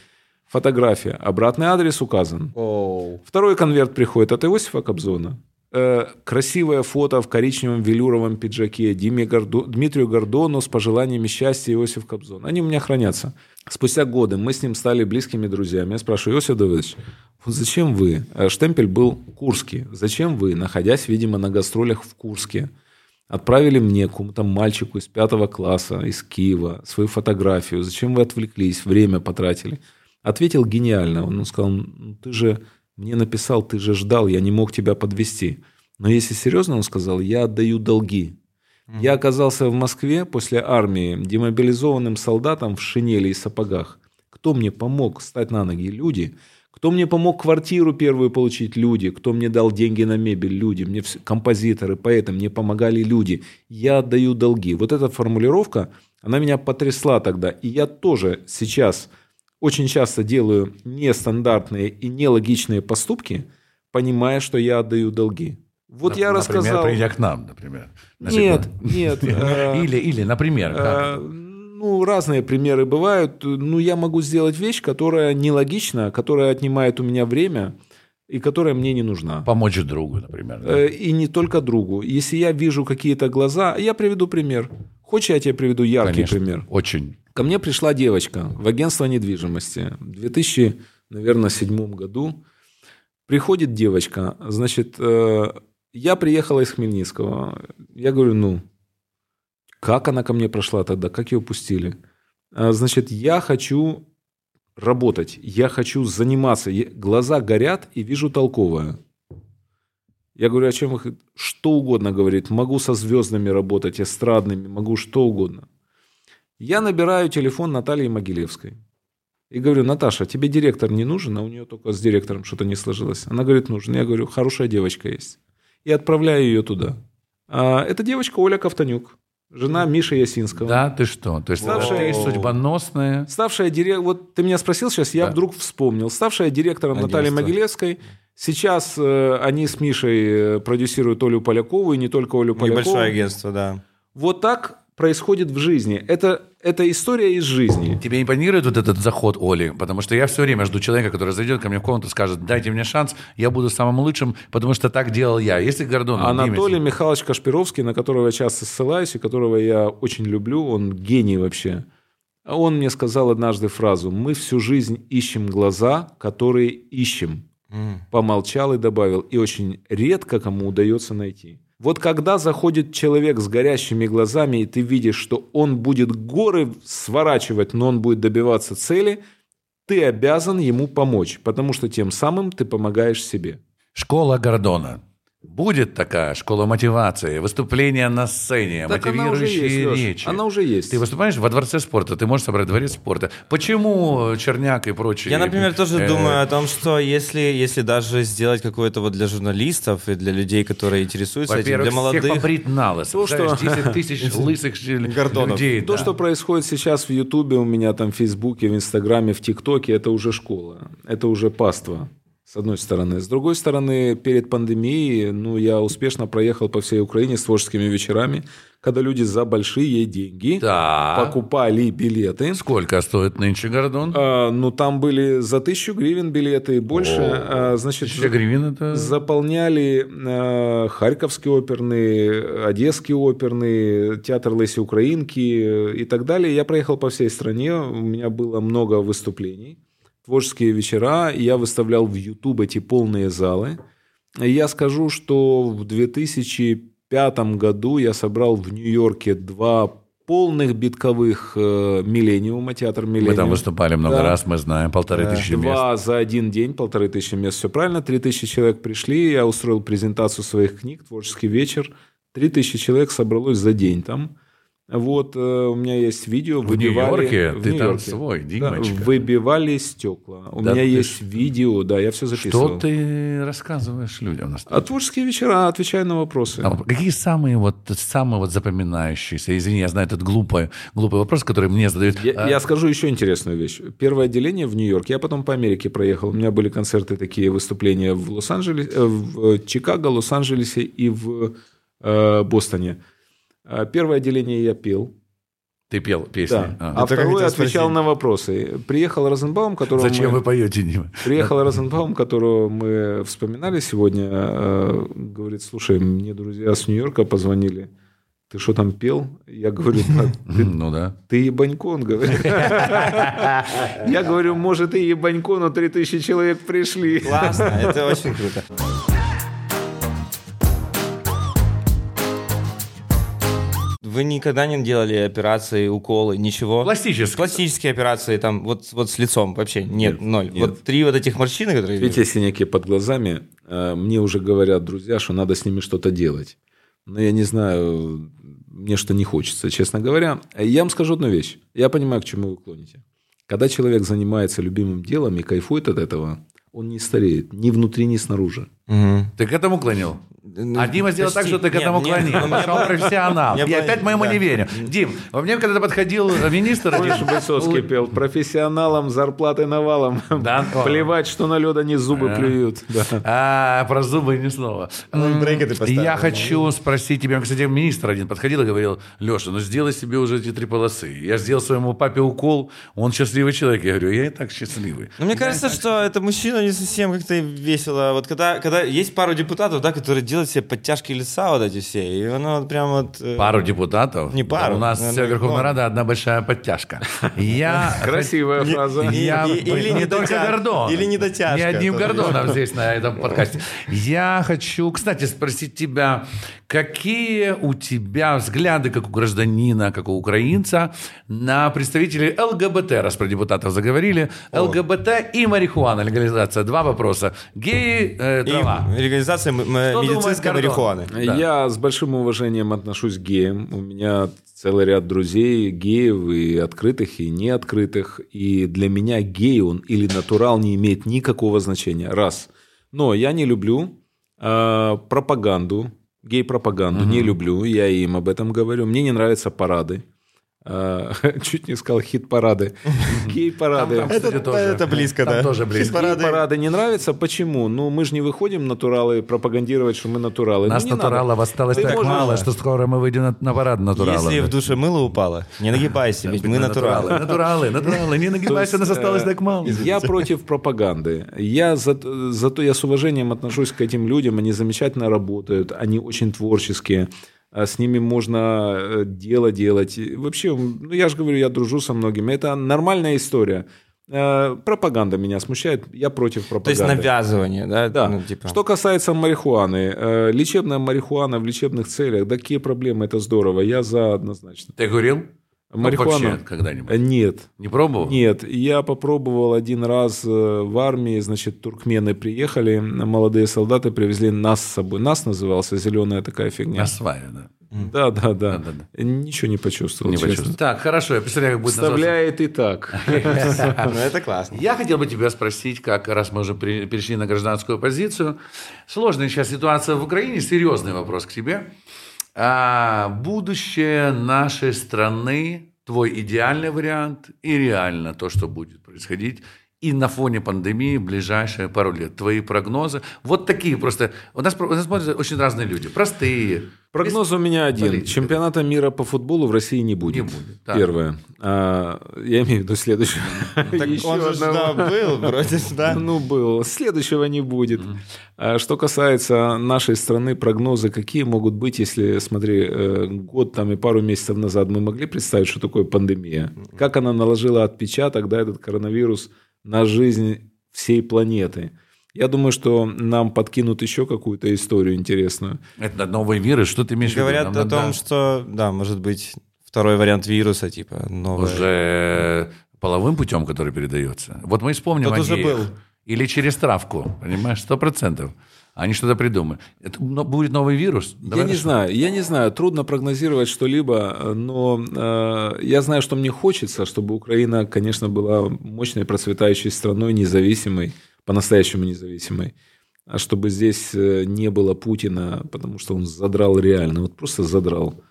Фотография. Обратный адрес указан. Оу. Второй конверт приходит от Иосифа Кобзона. Э, красивое фото в коричневом велюровом пиджаке Диме Гордо- Дмитрию Гордону с пожеланиями счастья Иосиф Кобзон. Они у меня хранятся. Спустя годы мы с ним стали близкими друзьями. Я спрашиваю, Иосиф Давыдович, вот зачем вы? Э, Штемпель был Курский. Зачем вы, находясь, видимо, на гастролях в Курске, отправили мне, какому-то мальчику из пятого класса, из Киева, свою фотографию? Зачем вы отвлеклись, время потратили? Ответил гениально. Он сказал, ну, ты же мне написал, ты же ждал, я не мог тебя подвести. Но если серьезно, он сказал, я отдаю долги. Я оказался в Москве после армии демобилизованным солдатом в шинели и сапогах. Кто мне помог стать на ноги? Люди. Кто мне помог квартиру первую получить? Люди. Кто мне дал деньги на мебель? Люди. Мне вс- композиторы, поэты, мне помогали люди. Я отдаю долги. Вот эта формулировка, она меня потрясла тогда. И я тоже сейчас очень часто делаю нестандартные и нелогичные поступки, понимая, что я отдаю долги. Вот я Например, рассказал... придя к нам, например. На Нет, нет. э, Или, или, например? Э, Ну, разные примеры бывают. Ну, я могу сделать вещь, которая нелогична, которая отнимает у меня время и которая мне не нужна. помочь другу, например. да? Э, И не только другу. Если я вижу какие-то глаза, я приведу пример. Хочешь, я тебе приведу яркий Конечно, пример? очень. Ко мне пришла девочка в агентство недвижимости в 2000, наверное, седьмом году. Приходит девочка, значит, э, я приехала из Хмельницкого. Я говорю, ну, как она ко мне прошла тогда, как ее пустили? А, Значит, я хочу работать, я хочу заниматься. Глаза горят и вижу толковое. Я говорю, о чем вы... Что угодно, говорит. Могу со звездами работать, эстрадными, могу что угодно. Я набираю телефон Натальи Могилевской. И говорю, Наташа, тебе директор не нужен, а у нее только с директором что-то не сложилось. Она говорит, нужен. Я говорю, хорошая девочка есть. И отправляю ее туда. А, это девочка Оля Ковтанюк, жена Миши Ясинского. Да, ты что? То есть Ставшая- ты судьбоносная. Ставшая директором, вот ты меня спросил сейчас, я Да. вдруг вспомнил. Ставшая директором Агентство. Натальи Могилевской. Сейчас э, они с Мишей э, продюсируют Олю Полякову, и не только Олю Полякову. Небольшое агентство, да. Вот так происходит в жизни. Это, это история из жизни. Тебе импонирует вот этот заход Оли? Потому что я все время жду человека, который зайдет ко мне в комнату и скажет, дайте мне шанс, я буду самым лучшим, потому что так делал я. Если Гордон... Анатолий Михайлович Кашпировский, на которого я часто ссылаюсь и которого я очень люблю, он гений вообще. Он мне сказал однажды фразу «Мы всю жизнь ищем глаза, которые ищем». Помолчал и добавил «И очень редко кому удается найти». Вот когда заходит человек с горящими глазами, и ты видишь, что он будет горы сворачивать, но он будет добиваться цели, ты обязан ему помочь, потому что тем самым ты помогаешь себе. Школа Гордона. Будет такая школа мотивации, выступления на сцене, Так она уже мотивирующие есть, речи. Она уже есть. Ты выступаешь во дворце спорта, ты можешь собрать дворец спорта. Почему Черняк и прочие? Я, например, тоже э, думаю о том, что если, если даже сделать какое-то вот для журналистов и для людей, которые интересуются этим, для молодых... всех побрить на. То, что- Представляешь, 10 тысяч лысых людей. То, да. что происходит сейчас в Ютубе, у меня там в Фейсбуке, в Инстаграме, в ТикТоке, это уже школа. Это уже паства, с одной стороны. С другой стороны, перед пандемией, ну, я успешно проехал по всей Украине с творческими вечерами, когда люди за большие деньги Да. покупали билеты. Сколько стоит нынче Гордон? А, ну, там были за тысячу гривен билеты и больше. А, значит, Тысяча гривен это... Заполняли э, Харьковский оперный, Одесский оперный, театр Леси Украинки и так далее. Я проехал по всей стране, у меня было много выступлений, творческие вечера, я выставлял в YouTube эти полные залы. И я скажу, что в 2005 году я собрал в Нью-Йорке два полных битковых э, «Миллениума», театр Мы «Миллениум». там выступали много Да. раз, мы знаем, полторы тысячи мест. Два за один день, полторы тысячи мест, все правильно. Три тысячи человек пришли, я устроил презентацию своих книг, творческий вечер. Три тысячи человек собралось за день там. Вот, э, у меня есть видео. В выбивали- Нью-Йорке? в Ты там Нью-Йорке. свой, Да, Димочка. выбивали стекла. У Да меня есть видео, да, я все записывал. Что ты рассказываешь людям? на А творческие вечера, отвечаю на вопросы. А Какие самые вот, самые вот запоминающиеся? Извини, я знаю этот глупый, глупый вопрос, который мне задают. Я, А, я скажу еще интересную вещь. Первое отделение в Нью-Йорке, я потом по Америке проехал. У меня были концерты, такие выступления в Лос-Анджелесе, э, в Чикаго, Лос-Анджелесе и в э, Бостоне. А Первое отделение я пел. Ты пел песни. Да. А. А, хотел отвечал спросить. на вопросы. Приехал Розенбаум, которого Зачем мы... вы поете, Дима? Приехал Розенбаум, которого мы вспоминали сегодня, э, говорит, слушай, мне друзья с Нью-Йорка позвонили, ты что там пел? Я говорю, «Да, ты, Ну да. ты ебанько, он говорит. Я говорю, может, и ебанько, но 3000 человек пришли. Классно, это очень круто. Вы никогда не делали операции, уколы, ничего? Пластические. Пластические операции, там, вот, вот с лицом вообще нет, ноль. нет. Вот три вот этих морщины, которые... Видите, синяки под глазами. э, Мне уже говорят друзья, что надо с ними что-то делать. Но я не знаю, мне что не хочется, честно говоря. Я вам скажу одну вещь. Я понимаю, к чему вы клоните. Когда человек занимается любимым делом и кайфует от этого, он не стареет ни внутри, ни снаружи. Мгм. Ты к этому клонил? А Дима сделал так, что ты к Нет, этому нет, клонил. ну, он профессионал. Я опять моему да. не верю. Дим, во мне когда-то подходил министр... один, Помнишь, Высоцкий пел профессионалам зарплаты навалом. Да? Плевать, что на лед они зубы плюют. Да. А, про зубы ни слова. Ну. Я хочу спросить тебя, кстати, министр один подходил и говорил, Леша, ну сделай себе уже эти три полосы. Я сделал своему папе укол, он счастливый человек. Я говорю, я и так счастливый. Ну, мне кажется, что это мужчина не совсем как-то весело. Вот когда, когда есть пару депутатов, да, которые делают себе подтяжки лица вот эти все, и оно вот прям вот... э, Пару депутатов. Не пару, У нас наверное, вся Верховная. Рада одна большая подтяжка. Я Красивая фраза. Я, И- или не только Гордон. или не дотяжка. Не одним. Гордоном здесь на этом подкасте. Я хочу, кстати, спросить тебя, какие у тебя взгляды, как у гражданина, как у украинца, на представителей ЛГБТ, раз про депутатов заговорили, ЛГБТ и марихуана, легализация. Два вопроса. Геи, э, И трава. легализация м- медицинской Гордон? марихуаны. Да. Я с большим уважением отношусь к геям. У меня целый ряд друзей геев и открытых, и неоткрытых. И для меня гей он или натурал не имеет никакого значения. Раз. Но я не люблю э, пропаганду, гей-пропаганду. Не люблю, я им об этом говорю. Мне не нравятся парады. Э, Чуть не сказал хит-парады. Гей-парады. Это- близко, Там да. тоже близко. Парады. Парады не нравятся. Почему? Ну, мы же не выходим натуралы пропагандировать, что мы натуралы. Нас ну, натуралов надо. осталось Ты так можешь- мало, что скоро мы выйдем на, на парад натуралов. Если в душе мыло упало, не нагибайся, ведь мы натуралы. Натуралы, натуралы, не нагибайся, нас осталось так мало. Я против пропаганды. Я за, зато я с уважением отношусь к этим людям. Они замечательно работают, они очень творческие. А С ними можно э, дело делать. Вообще, ну я же говорю, я дружу со многими. Это нормальная история. Э, Пропаганда меня смущает. Я против То есть пропаганды. навязывание, да? Да. Ну, типа. Что касается марихуаны, э, лечебная марихуана в лечебных целях, да какие проблемы, это здорово, я за однозначно. Ты курил? Марихуана? Ну, вообще когда-нибудь? Э, Нет. Не пробовал? Нет, я попробовал один раз э, в армии, значит, туркмены приехали, молодые солдаты привезли нас с собой. Нас назывался, зеленая такая фигня. На свае, да. Да, да, да. Да-да-да. Ничего не почувствовал, Не честно. почувствовал. Так, хорошо, я представляю, как будет называться. Вставляет и так. Ну, это классно. Я хотел бы тебя спросить, как раз мы уже перешли на гражданскую позицию. Сложная сейчас ситуация в Украине, серьезный вопрос к тебе. А, будущее нашей страны, твой идеальный вариант и реально то, что будет происходить и на фоне пандемии в ближайшие пару лет. Твои прогнозы. Вот такие просто. У нас, у нас смотрят очень разные люди. Простые. Прогноз у меня один. Политика. Чемпионата мира по футболу в России не будет. Не будет, так. Первое. А, я имею в виду следующее. Так Еще он же одного. да, был, вроде да. Ну, был. Следующего не будет. А Что касается нашей страны, прогнозы какие могут быть, если, смотри, э, год там и пару месяцев назад мы могли представить, что такое пандемия? Как она наложила отпечаток, да, этот коронавирус на жизнь всей планеты? Я думаю, что нам подкинут еще какую-то историю интересную. Это новый вирус. Что ты имеешь в виду? Говорят Нам о надо том, что, да, может быть, второй вариант вируса, типа, новый. уже половым путем, который передается. Вот мы и вспомним Тот о уже геях. был. Или через травку, понимаешь, сто процентов. Они что-то придумают. Это будет новый вирус? Давай я не решим. знаю, я не знаю, трудно прогнозировать что-либо, но э, я знаю, что мне хочется, чтобы Украина, конечно, была мощной, процветающей страной, независимой, по-настоящему независимой, а чтобы здесь э, не было Путина, потому что он задрал реально, вот просто задрал.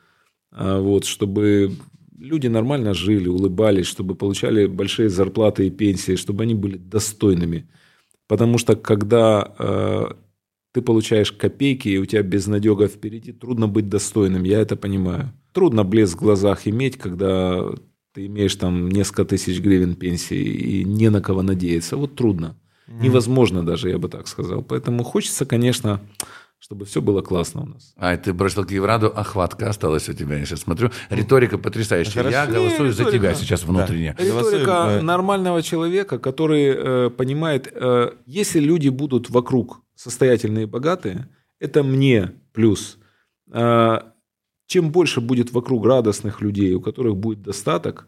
А вот, чтобы люди нормально жили, улыбались, чтобы получали большие зарплаты и пенсии, чтобы они были достойными. Потому что когда э, ты получаешь копейки, и у тебя безнадега впереди, трудно быть достойным, я это понимаю. Трудно блеск в глазах иметь, когда ты имеешь там несколько тысяч гривен пенсии и не на кого надеяться. Вот трудно. Невозможно даже, я бы так сказал. Поэтому хочется, конечно, чтобы все было классно у нас. А, ты бросил Киевраду, а хватка осталась у тебя, я сейчас смотрю. Риторика потрясающая. Я Хорошо. голосую за риторика. тебя сейчас внутренне. Риторика Голосуем, э, нормального человека, который э, понимает, э, если люди будут вокруг состоятельные и богатые, это мне плюс. Э, чем больше будет вокруг радостных людей, у которых будет достаток,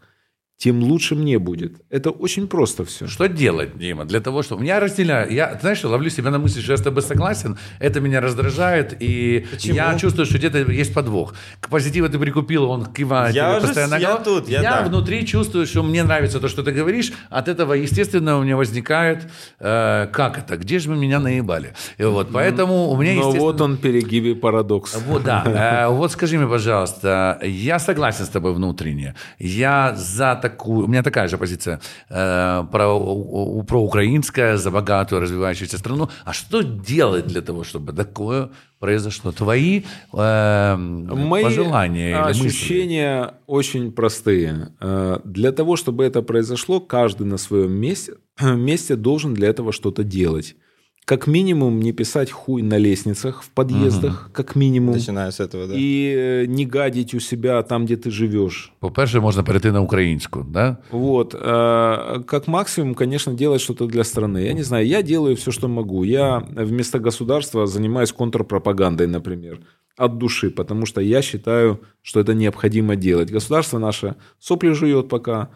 тем лучше мне будет. Это очень просто все. Что делать, Дима, для того, чтобы... Меня разделяю. Я, знаешь, ловлю себя на мысли, что я с тобой согласен. Это меня раздражает, и Почему? я чувствую, что где-то есть подвох. К позитиву ты прикупил, он кивает. Я тебе уже постоянно с- я тут, я я да. внутри чувствую, что мне нравится то, что ты говоришь. От этого, естественно, у меня возникает, э, как это, где же вы меня наебали? И вот, поэтому у меня, Но естественно... вот он перегиб и парадокс. Вот, да. Э, Вот скажи мне, пожалуйста, я согласен с тобой внутренне. Я за такую... У меня такая же позиция э, про, у- у- проукраинская, за богатую развивающуюся страну. А что делать для того, чтобы такое произошло? Твои э, Мои пожелания или мысли? ощущения очень простые. Э, Для того, чтобы это произошло, каждый на своем месте, месте должен для этого что-то делать. Как минимум не писать хуй на лестницах в подъездах, как минимум. Начиная с этого, да. И э, не гадить у себя там, где ты живешь. По-перше, можна перейти на українську, да? Вот. э, Как максимум, конечно, делать что-то для страны. Я не знаю, я делаю все, что могу. Я вместо государства занимаюсь контрпропагандой, например, от души, потому что я считаю, что это необходимо делать. Государство наше сопли жует пока,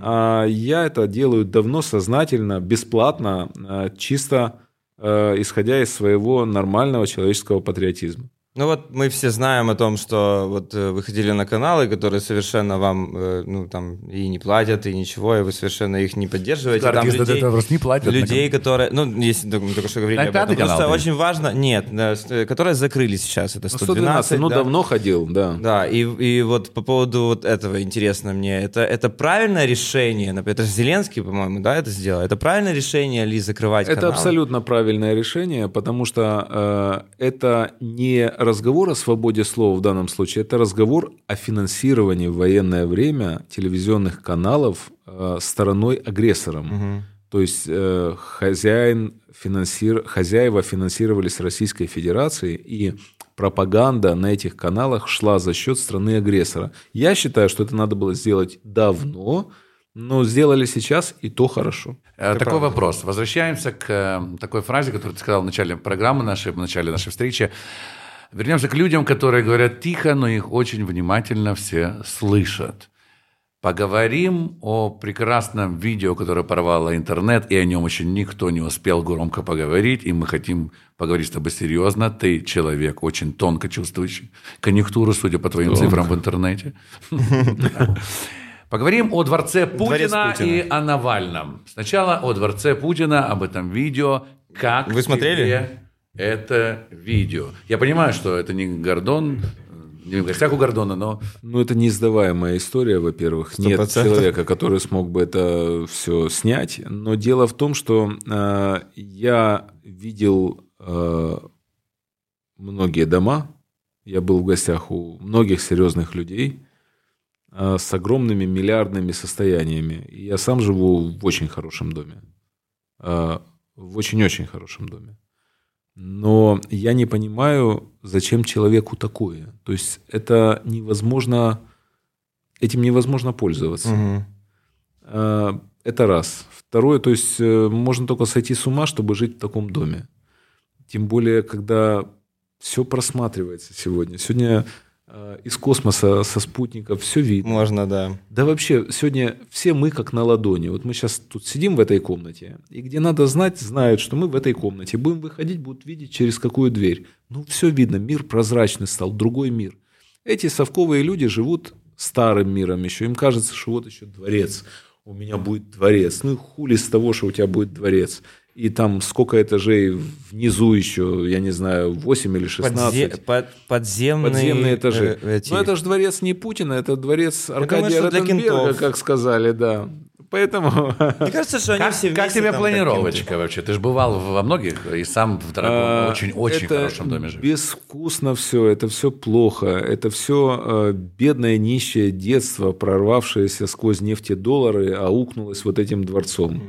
а я это делаю давно, сознательно, бесплатно, э, чисто исходя из своего нормального человеческого патриотизма. Ну вот мы все знаем о том, что вот э, вы ходили на каналы, которые совершенно вам, э, ну там, и не платят, и ничего, и вы совершенно их не поддерживаете. Там Артисты людей, не платят. людей, которые, ну, если только- мы только что говорили об этом, канал, просто да? очень важно, нет, да, э, которые закрыли сейчас, это 112, 112, ну да. давно ходил, да. Да, и, и вот по поводу вот этого интересно мне, это, это правильное решение, например, это же Зеленский, по-моему, да, это сделал, это правильное решение ли закрывать Это каналы? абсолютно правильное решение, потому что э, это не разговор о свободе слова в данном случае, это разговор о финансировании в военное время телевизионных каналов э, стороной агрессором. То есть э, хозяин финансир... хозяева финансировались Российской Федерацией, и пропаганда на этих каналах шла за счет страны агрессора. Я считаю, что это надо было сделать давно, но сделали сейчас, и то хорошо. Э, Такой вопрос. Возвращаемся к э, такой фразе, которую ты сказал в начале программы нашей, в начале нашей встречи. Вернемся к людям, которые говорят тихо, но их очень внимательно все слышат. Поговорим о прекрасном видео, которое порвало интернет, и о нем еще никто не успел громко поговорить, и мы хотим поговорить с тобой серьезно. Ты человек очень тонко чувствующий конъюнктуру, судя по твоим цифрам в интернете. Поговорим о дворце Путина Путина. и о Навальном. Сначала о дворце Путина, об этом видео. Как Вы смотрели? тебе это видео? Я понимаю, что это не Гордон, не в гостях у Гордона, но Ну, это неиздаваемая история, во-первых. Нет процентов. человека, который смог бы это все снять. Но дело в том, что э, я видел э, многие дома. Я был в гостях у многих серьезных людей э, с огромными миллиардными состояниями. И я сам живу в очень хорошем доме. Э, в очень-очень хорошем доме. Но я не понимаю, зачем человеку такое. То есть это невозможно, этим невозможно пользоваться. Э, Это раз. Второе, то есть э, можно только сойти с ума, чтобы жить в таком доме. Тем более, когда все просматривается сегодня. Сегодня из космоса, со спутников все видно. Можно, да. Да вообще, сегодня все мы как на ладони. Вот мы сейчас тут сидим в этой комнате, и где надо знать, знают, что мы в этой комнате. Будем выходить, будут видеть, через какую дверь. Ну, все видно, мир прозрачный стал, другой мир. Эти совковые люди живут старым миром еще. Им кажется, что вот еще дворец. У меня будет дворец. Ну, и хули с того, что у тебя будет дворец. И там сколько этажей внизу еще, я не знаю, 8 или 16. Подзе- под- подземные, Подземные этажи. э, эти- Но это же дворец не Путина, это дворец Аркадия Ротенберга, как сказали, да. Поэтому... Мне кажется, что они как, все как тебе планировочка вообще? Ты же бывал во многих и сам в дорогом, а, очень-очень это хорошем доме живешь. Безвкусно все, это все плохо, это все бедное нищее детство, прорвавшееся сквозь нефтедоллары, аукнулось вот этим дворцом.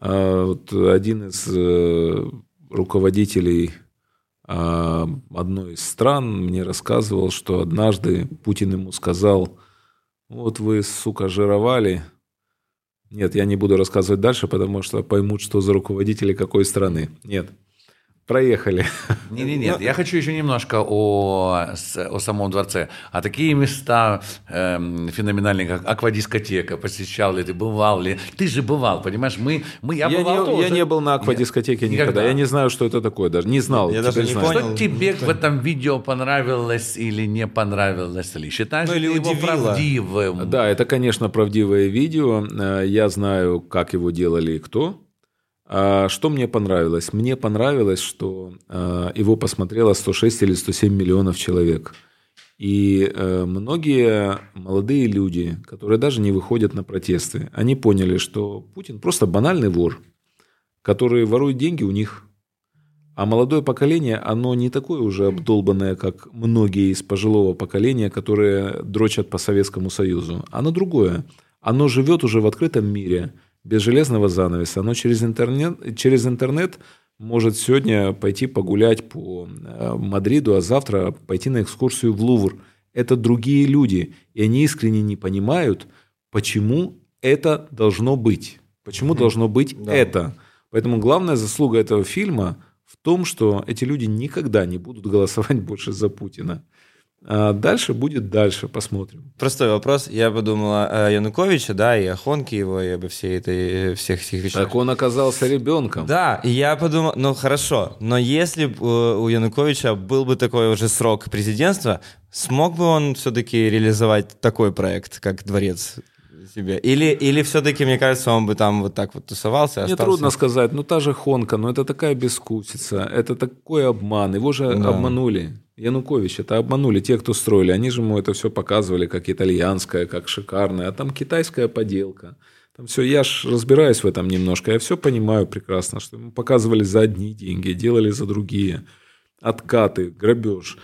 А, вот один из э, руководителей а, одной из стран мне рассказывал, что однажды Путин ему сказал, вот вы, сука, жировали. Нет, я не буду рассказывать дальше, потому что поймут, что за руководители какой страны. Нет. Проехали. Не, не, нет, я хочу еще немножко о, о самом дворце. А такие места эм, феноменальные, как аквадискотека, посещал ли ты, бывал ли? Ты же бывал, понимаешь? Мы, мы я, Я, бывал не, я тоже. не был на аквадискотеке Я- никогда. никогда. Я не знаю, что это такое даже. Не знал. Я даже не знаю. понял. Что тебе в этом видео понравилось или не понравилось ли? Считаешь Ну, или ли его удивило. правдивым? Да, это, конечно, правдивое видео. Э, Я знаю, как его делали и кто. А Что мне понравилось? Мне понравилось, что э, его посмотрело 106 или 107 миллионов человек. И э, многие молодые люди, которые даже не выходят на протесты, они поняли, что Путин просто банальный вор, который ворует деньги у них. А молодое поколение, оно не такое уже обдолбанное, как многие из пожилого поколения, которые дрочат по Советскому Союзу. Оно другое. Оно живет уже в открытом мире, без железного занавеса. Оно через интернет, через интернет может сегодня пойти погулять по э, Мадриду, а завтра пойти на экскурсию в Лувр. Это другие люди. И они искренне не понимают, почему это должно быть. Почему должно быть это. Поэтому главная заслуга этого фильма в том, что эти люди никогда не будут голосовать больше за Путина. А дальше будет дальше, посмотрим. Простой вопрос. Я подумал о Януковиче, да, и о Хонке его, и обо всей этой, всех этих вещах. Так он оказался ребенком. Да, и я подумал, ну хорошо, но если б э, у Януковича был бы такой уже срок президентства, смог бы он все-таки реализовать такой проект, как дворец себе? Или, или все-таки, мне кажется, он бы там вот так вот тусовался? Мне остался? трудно сказать, ну та же Хонка, но это такая бескусица, это такой обман. Его же Да. обманули. Янукович, это обманули те, кто строили. Они же ему это все показывали как итальянское, как шикарное, а там китайская поделка. Там все, я ж разбираюсь в этом немножко, я все понимаю прекрасно, что ему показывали за одни деньги, делали за другие. Откаты, грабеж.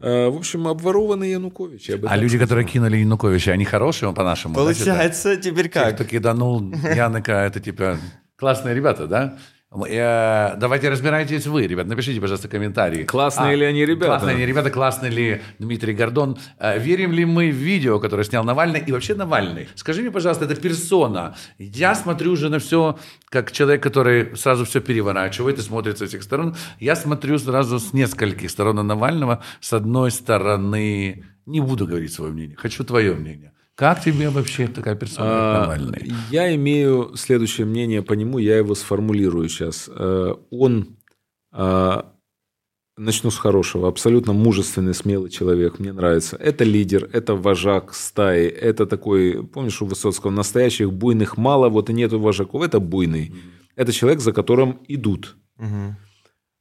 А, В общем, обворованный Янукович. А так люди, сказал. которые кинули Януковича, они хорошие, по-нашему? да? Получается, теперь Те, как? кто киданул Яныка, это типа классные ребята, да? Э, Давайте разбирайтесь вы, ребят. Напишите, пожалуйста, комментарии. Классные ли они ребята? Классные они ребята, классный ли Дмитрий Гордон. Э, Верим ли мы в видео, которое снял Навальный? И вообще Навальный. Скажи мне, пожалуйста, это персона. Я смотрю уже на все, как человек, который сразу все переворачивает и смотрит со всех сторон. Я смотрю сразу с нескольких сторон на Навального. С одной стороны, не буду говорить свое мнение, хочу твое мнение. Как тебе вообще такая персона, А, Навальный? Я имею следующее мнение по нему, я его сформулирую сейчас. Э, Он, а, начну с хорошего, абсолютно мужественный, смелый человек, мне нравится. Это лидер, это вожак стаи, это такой, помнишь у Высоцкого, настоящих буйных мало, вот и нету вожаков, это буйный. Это человек, за которым идут.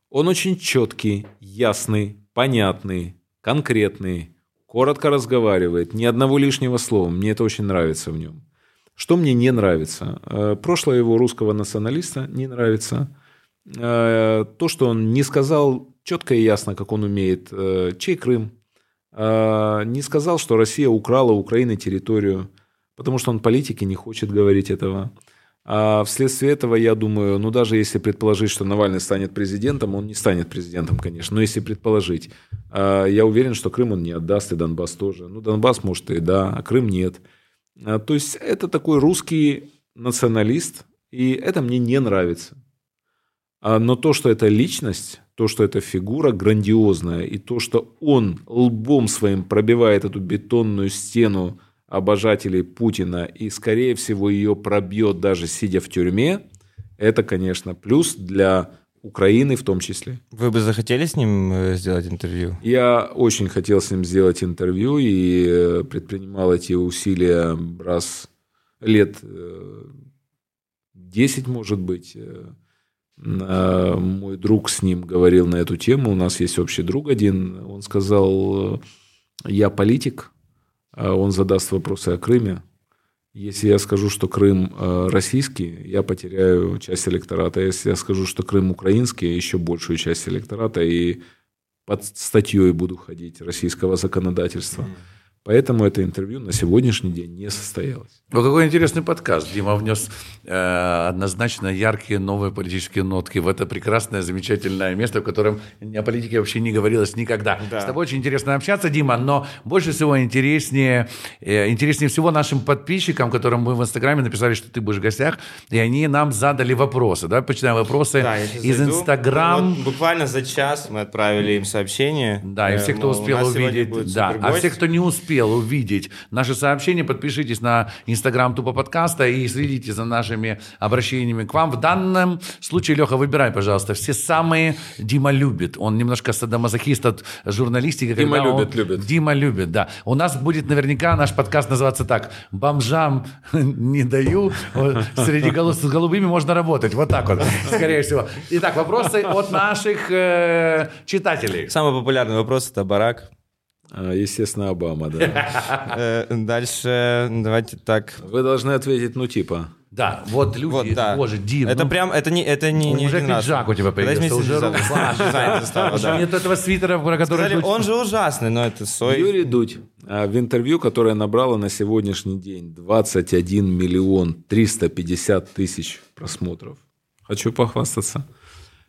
Он очень четкий, ясный, понятный, конкретный, коротко разговаривает, ни одного лишнего слова. Мне это очень нравится в нем. Что мне не нравится? Э, Прошлое его русского националиста не нравится. Э, То, что он не сказал четко и ясно, как он умеет, э, чей Крым. Не сказал, что Россия украла Украины территорию, потому что он политики не хочет говорить этого. А вследствие этого, я думаю, ну даже если предположить, что Навальный станет президентом, он не станет президентом, конечно, но если предположить, а, я уверен, что Крым он не отдаст, и Донбасс тоже. Ну, Донбасс, может, и да, а Крым нет. А, То есть это такой русский националист, и это мне не нравится. А, Но то, что это личность, то, что это фигура грандиозная, и то, что он лбом своим пробивает эту бетонную стену обожателей Путина и, скорее всего, ее пробьет даже сидя в тюрьме, это, конечно, плюс для Украины в том числе. Вы бы захотели с ним э, сделать интервью? Я очень хотел с ним сделать интервью и э, предпринимал эти усилия раз лет э, 10, может быть. Э, э, Мой друг с ним говорил на эту тему. У нас есть общий друг один. Он сказал, э, я политик. А Он задаст вопросы о Крыме. Если я скажу, что Крым э, российский, я потеряю часть электората. Если я скажу, что Крым украинский, еще большую часть электората. И под статьей буду ходить российского законодательства. Поэтому это интервью на сегодняшний день не состоялось. Ну, какой интересный подкаст. Дима внес э, однозначно яркие новые политические нотки в это прекрасное, замечательное место, в котором о политике вообще не говорилось никогда. Да. С тобой очень интересно общаться, Дима, но больше всего интереснее, э, интереснее всего нашим подписчикам, которым мы в Инстаграме написали, что ты будешь в гостях, и они нам задали вопросы. Давай почитаем вопросы Да, из. Инстаграм. Вот буквально за час мы отправили им сообщение. Да, и Э, все, кто мол, у успел увидеть, да. А все, кто не успел увидеть наши сообщения, подпишитесь на Инстаграм Тупо подкаста и следите за нашими обращениями к вам. В данном случае, Леха, выбирай, пожалуйста, все самые Дима любит. Он немножко садомазохист от журналистики. Дима когда он- любит, любит. Дима любит, да. У нас будет наверняка наш подкаст называться так. Бомжам не даю, среди голу- с голубыми можно работать. Вот так вот, скорее всего. Итак, вопросы от наших э, читателей. Самый популярный вопрос это барак. А, Естественно, Обама, да. Э, Дальше давайте так. Вы должны ответить, ну типа. Да, вот люди, Вот, да. боже, Дим. Это ну, прям, это не, это не, не уже один раз. пиджак у тебя появился, уже да. нет этого свитера, про который... Он же ужасный, но это сой. Юрий Дудь а, в интервью, которое набрало на сегодняшний день 21 миллион 350 тысяч просмотров. Хочу похвастаться.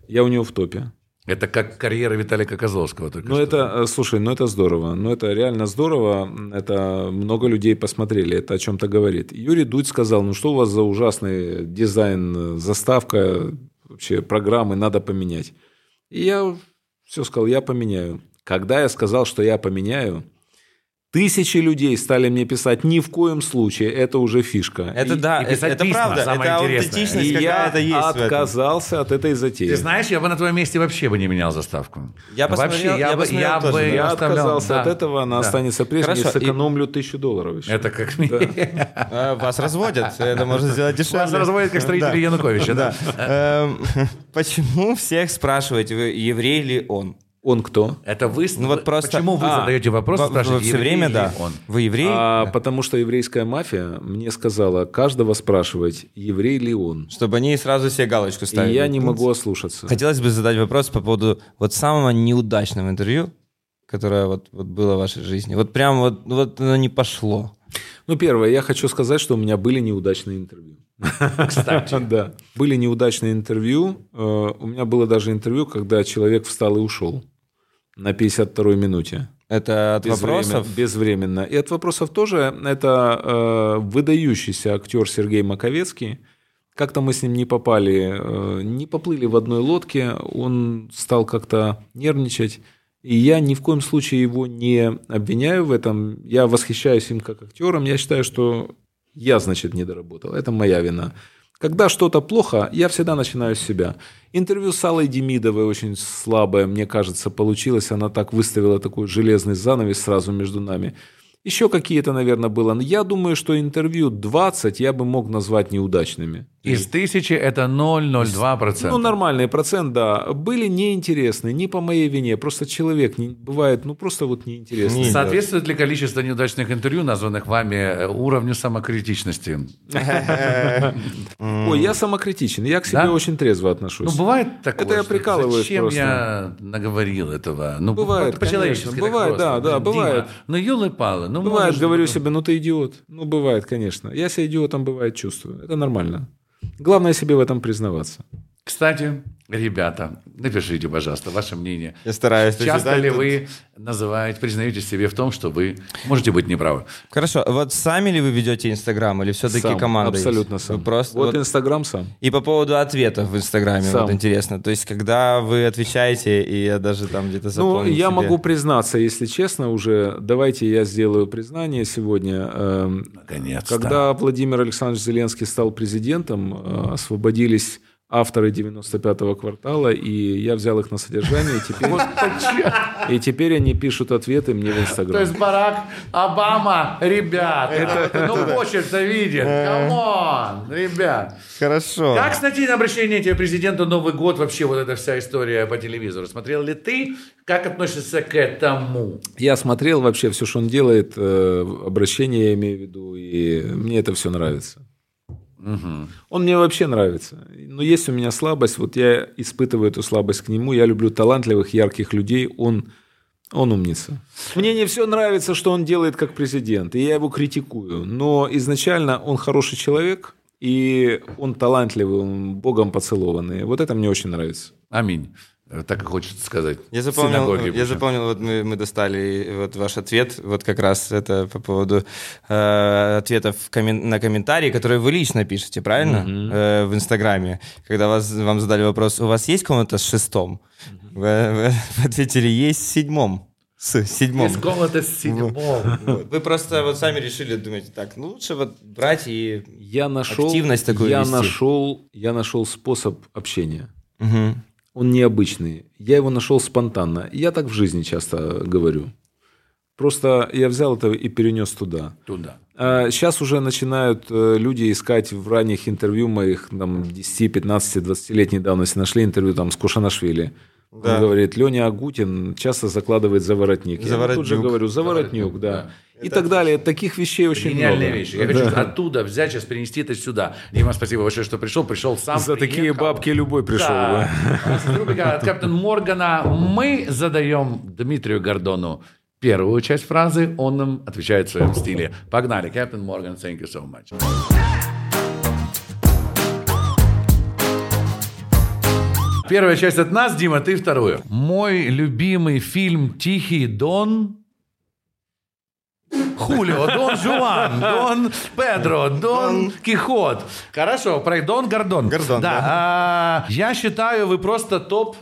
Я у него в топе. Это как карьера Виталика Козловского. только Ну что. это, э, слушай, ну это здорово. Ну это реально здорово. Это много людей посмотрели. Это о чем-то говорит. Юрий Дудь сказал, ну что у вас за ужасный дизайн, э, заставка, вообще программы надо поменять. И я все сказал, я поменяю. Когда я сказал, что я поменяю, тысячи людей стали мне писать, ни в коем случае, это уже фишка. Это И- да, и это, писать это письма, правда, самое это интересное. аутентичность И я какая-то есть отказался от этой затеи. Ты знаешь, я бы на твоем месте вообще бы не менял заставку. Я посмотрел- вообще, я бы, посмотрел я тоже, бы да. Я отказался да. от этого, она Да. останется прежней, Хорошо, и- сэкономлю тысячу долларов еще. Это как Э, Вас разводят, это можно сделать дешевле. Вас разводят как строители. Януковича, да? Эм, Почему всех спрашиваете, вы еврей ли он? Он кто? Это вы... Ну вот просто... Почему вы А, задаете вопрос, во- спрашиваете, Все еврей время, да. он? Вы еврей? А, потому что еврейская мафия мне сказала каждого спрашивать, еврей ли он. Чтобы они сразу себе галочку И ставили. я не могу ослушаться. Хотелось бы задать вопрос по поводу вот самого неудачного интервью, которое вот, вот было в вашей жизни. Вот прям вот, ну вот оно не пошло. Ну, первое, я хочу сказать, что у меня были неудачные интервью. Кстати. Да. Были неудачные интервью. Э, У меня было даже интервью, когда человек встал и ушел на 52-й минуте. Это от вопросов? Безвремен- безвременно. И от вопросов тоже. Это э, выдающийся актер Сергей Маковецкий. Как-то мы с ним не попали, э, не поплыли в одной лодке. Он стал как-то нервничать. И я ни в коем случае его не обвиняю в этом. Я восхищаюсь им как актером. Я считаю, что я, значит, не доработал. Это моя вина. Когда что-то плохо, я всегда начинаю с себя. Интервью с Аллой Демидовой очень слабое, мне кажется, получилось. Она так выставила такой железный занавес сразу между нами. Еще какие-то, наверное, было. Но я думаю, что интервью 20 я бы мог назвать неудачными. Из тысячи это 0,02%. Ну, нормальный процент, да. Были неинтересны, не по моей вине. Просто человек не, бывает, ну, просто вот неинтересный. Не- Соответствует ли количество неудачных интервью, названных вами, э, уровню самокритичности? Ой, я самокритичен, я к себе очень трезво отношусь. Ну, бывает такое, Это я прикалываюсь Зачем я наговорил этого? Ну, Бывает, по-человечески. бывает, да, да, бывает. Ну, елы-палы. Ну, Бывает, говорю себе, ну ты идиот. Ну, бывает, конечно. Я себя идиотом бывает чувствую. Это нормально. Главное себе в этом признаваться. Кстати, ребята, напишите, пожалуйста, ваше мнение. Я стараюсь Часто ли тут. вы называете, признаете себе в том, что вы можете быть неправы? Хорошо, вот сами ли вы ведете Инстаграм или все-таки Сам, команда есть? Абсолютно сам. Вы просто вот вот- Инстаграм сам. И по поводу ответов в Инстаграме, Сам. вот интересно. То есть, когда вы отвечаете, и я даже там где-то Ну, запомнил я себе. могу признаться, если честно, уже давайте я сделаю признание сегодня. Эм, Наконец-то. Когда Владимир Александрович Зеленский стал президентом, э, освободились авторы 95-го квартала, и я взял их на содержание, и теперь, и теперь они пишут ответы мне в То Инстаграм. есть Барак Обама, ребят, это, ну почерк-то видит, come on, ребят. Хорошо. Как найти на обращение тебе президенту Новый год, вообще вот эта вся история по телевизору? Смотрел ли ты? Как относишься к этому? Я смотрел вообще все, что он делает, э, обращение я имею в виду, и мне это все нравится. Он мне вообще нравится. Но есть у меня слабость, вот я испытываю эту слабость к нему. Я люблю талантливых, ярких людей. Он, он умница. Мне не все нравится, что он делает как президент, и я его критикую. Но изначально он хороший человек, и он талантливый, он богом поцелованный. Вот это мне очень нравится. Аминь. Так и хочется сказать. Я запомнил, я запомнил, вот мы, мы достали вот ваш ответ, вот как раз это по поводу э, ответов коммен- на комментарии, которые вы лично пишете, правильно? Э, в Инстаграме. Когда вас, вам задали вопрос, у вас есть комната с шестом? Вы, вы ответили, есть с седьмом. С седьмом. Из комнаты с седьмом. Вы просто вот сами решили, думаете, так, ну лучше вот брать и... Я нашел, Активность такую я вести. нашел, я нашел способ общения. Мгм. Он необычный. Я его нашел спонтанно. Я так в жизни часто говорю. Просто я взял это и перенес туда. Туда. А Сейчас уже начинают э, люди искать в ранних интервью моих там, 10, 15, 20-летней давности. Нашли интервью там, с Кушанашвили. Да. Он говорит, Леня Агутин часто закладывает заворотник. Я ему тут же говорю, заворотнюк, да. И так далее. Таких вещей очень Гениальная много. вещь. Я Да. хочу оттуда взять, сейчас перенести это сюда. Дима, спасибо большое, что пришел. Пришел сам. За такие приехал. бабки любой пришел Да. бы. Рубрика от Капитана Моргана. Мы задаем Дмитрию Гордону первую часть фразы, он нам отвечает в своем стиле. Погнали. Капитан Морган, thank you so much. Первая часть от нас, Дима, ты вторую. Мой любимый фильм «Тихий Дон» Хулио, Дон Жуан, Дон Педро, Дон Кихот. Хорошо, про Дон Гордон. Гордон, да. а, я считаю, вы просто топ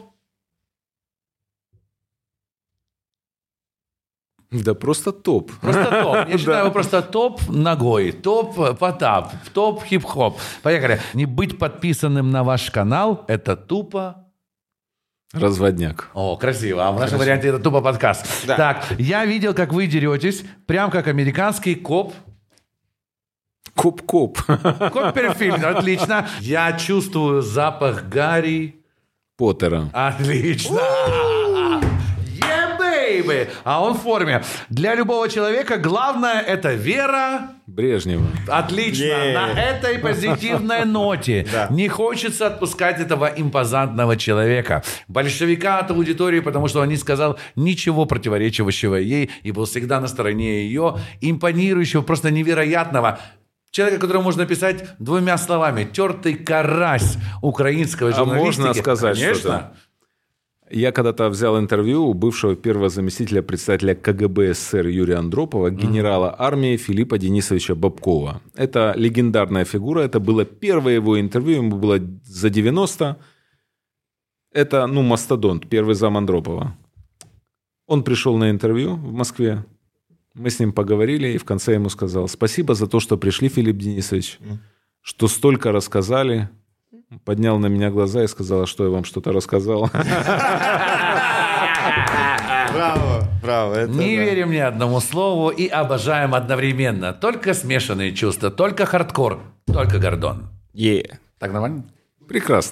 Да просто топ. Просто топ. Я считаю, вы просто топ ногой, топ потап, топ хип-хоп. Поехали. Не быть подписанным на ваш канал – это тупо... Разводняк. О, красиво. А в нашем варианте это тупо подкаст. Да. Так, я видел, как вы деретесь, прям как американский коп. Коп-коп. Копперфильд, отлично. Я чувствую запах Гарри. Поттера. Отлично. Baby. А он в форме. Для любого человека главное – это вера, Брежнева. Отлично. Yeah. На этой позитивной ноте не хочется отпускать этого импозантного человека. Большевика от аудитории, потому что он не сказал ничего противоречивающего ей и был всегда на стороне ее, импонирующего, просто невероятного. Человека, которого можно описать двумя словами. Тертый карась украинского А журналистики. можно сказать Конечно. что-то? Я когда-то взял интервью у бывшего первого заместителя председателя КГБ СССР Юрия Андропова, генерала армии Филиппа Денисовича Бабкова. Это легендарная фигура, это было первое его интервью, ему было за 90. Это, ну, мастодонт, первый зам Андропова. Он пришел на интервью в Москве. Мы с ним поговорили, и в конце ему сказал, спасибо за то, что пришли, Филипп Денисович, что столько рассказали. Поднял на меня глаза и сказал, «А что я вам что-то рассказал. Браво, браво. это Не да. верим ни одному слову и обожаем одновременно. Только смешанные чувства, только хардкор, только гордон. Е. Так нормально? Прекрасно.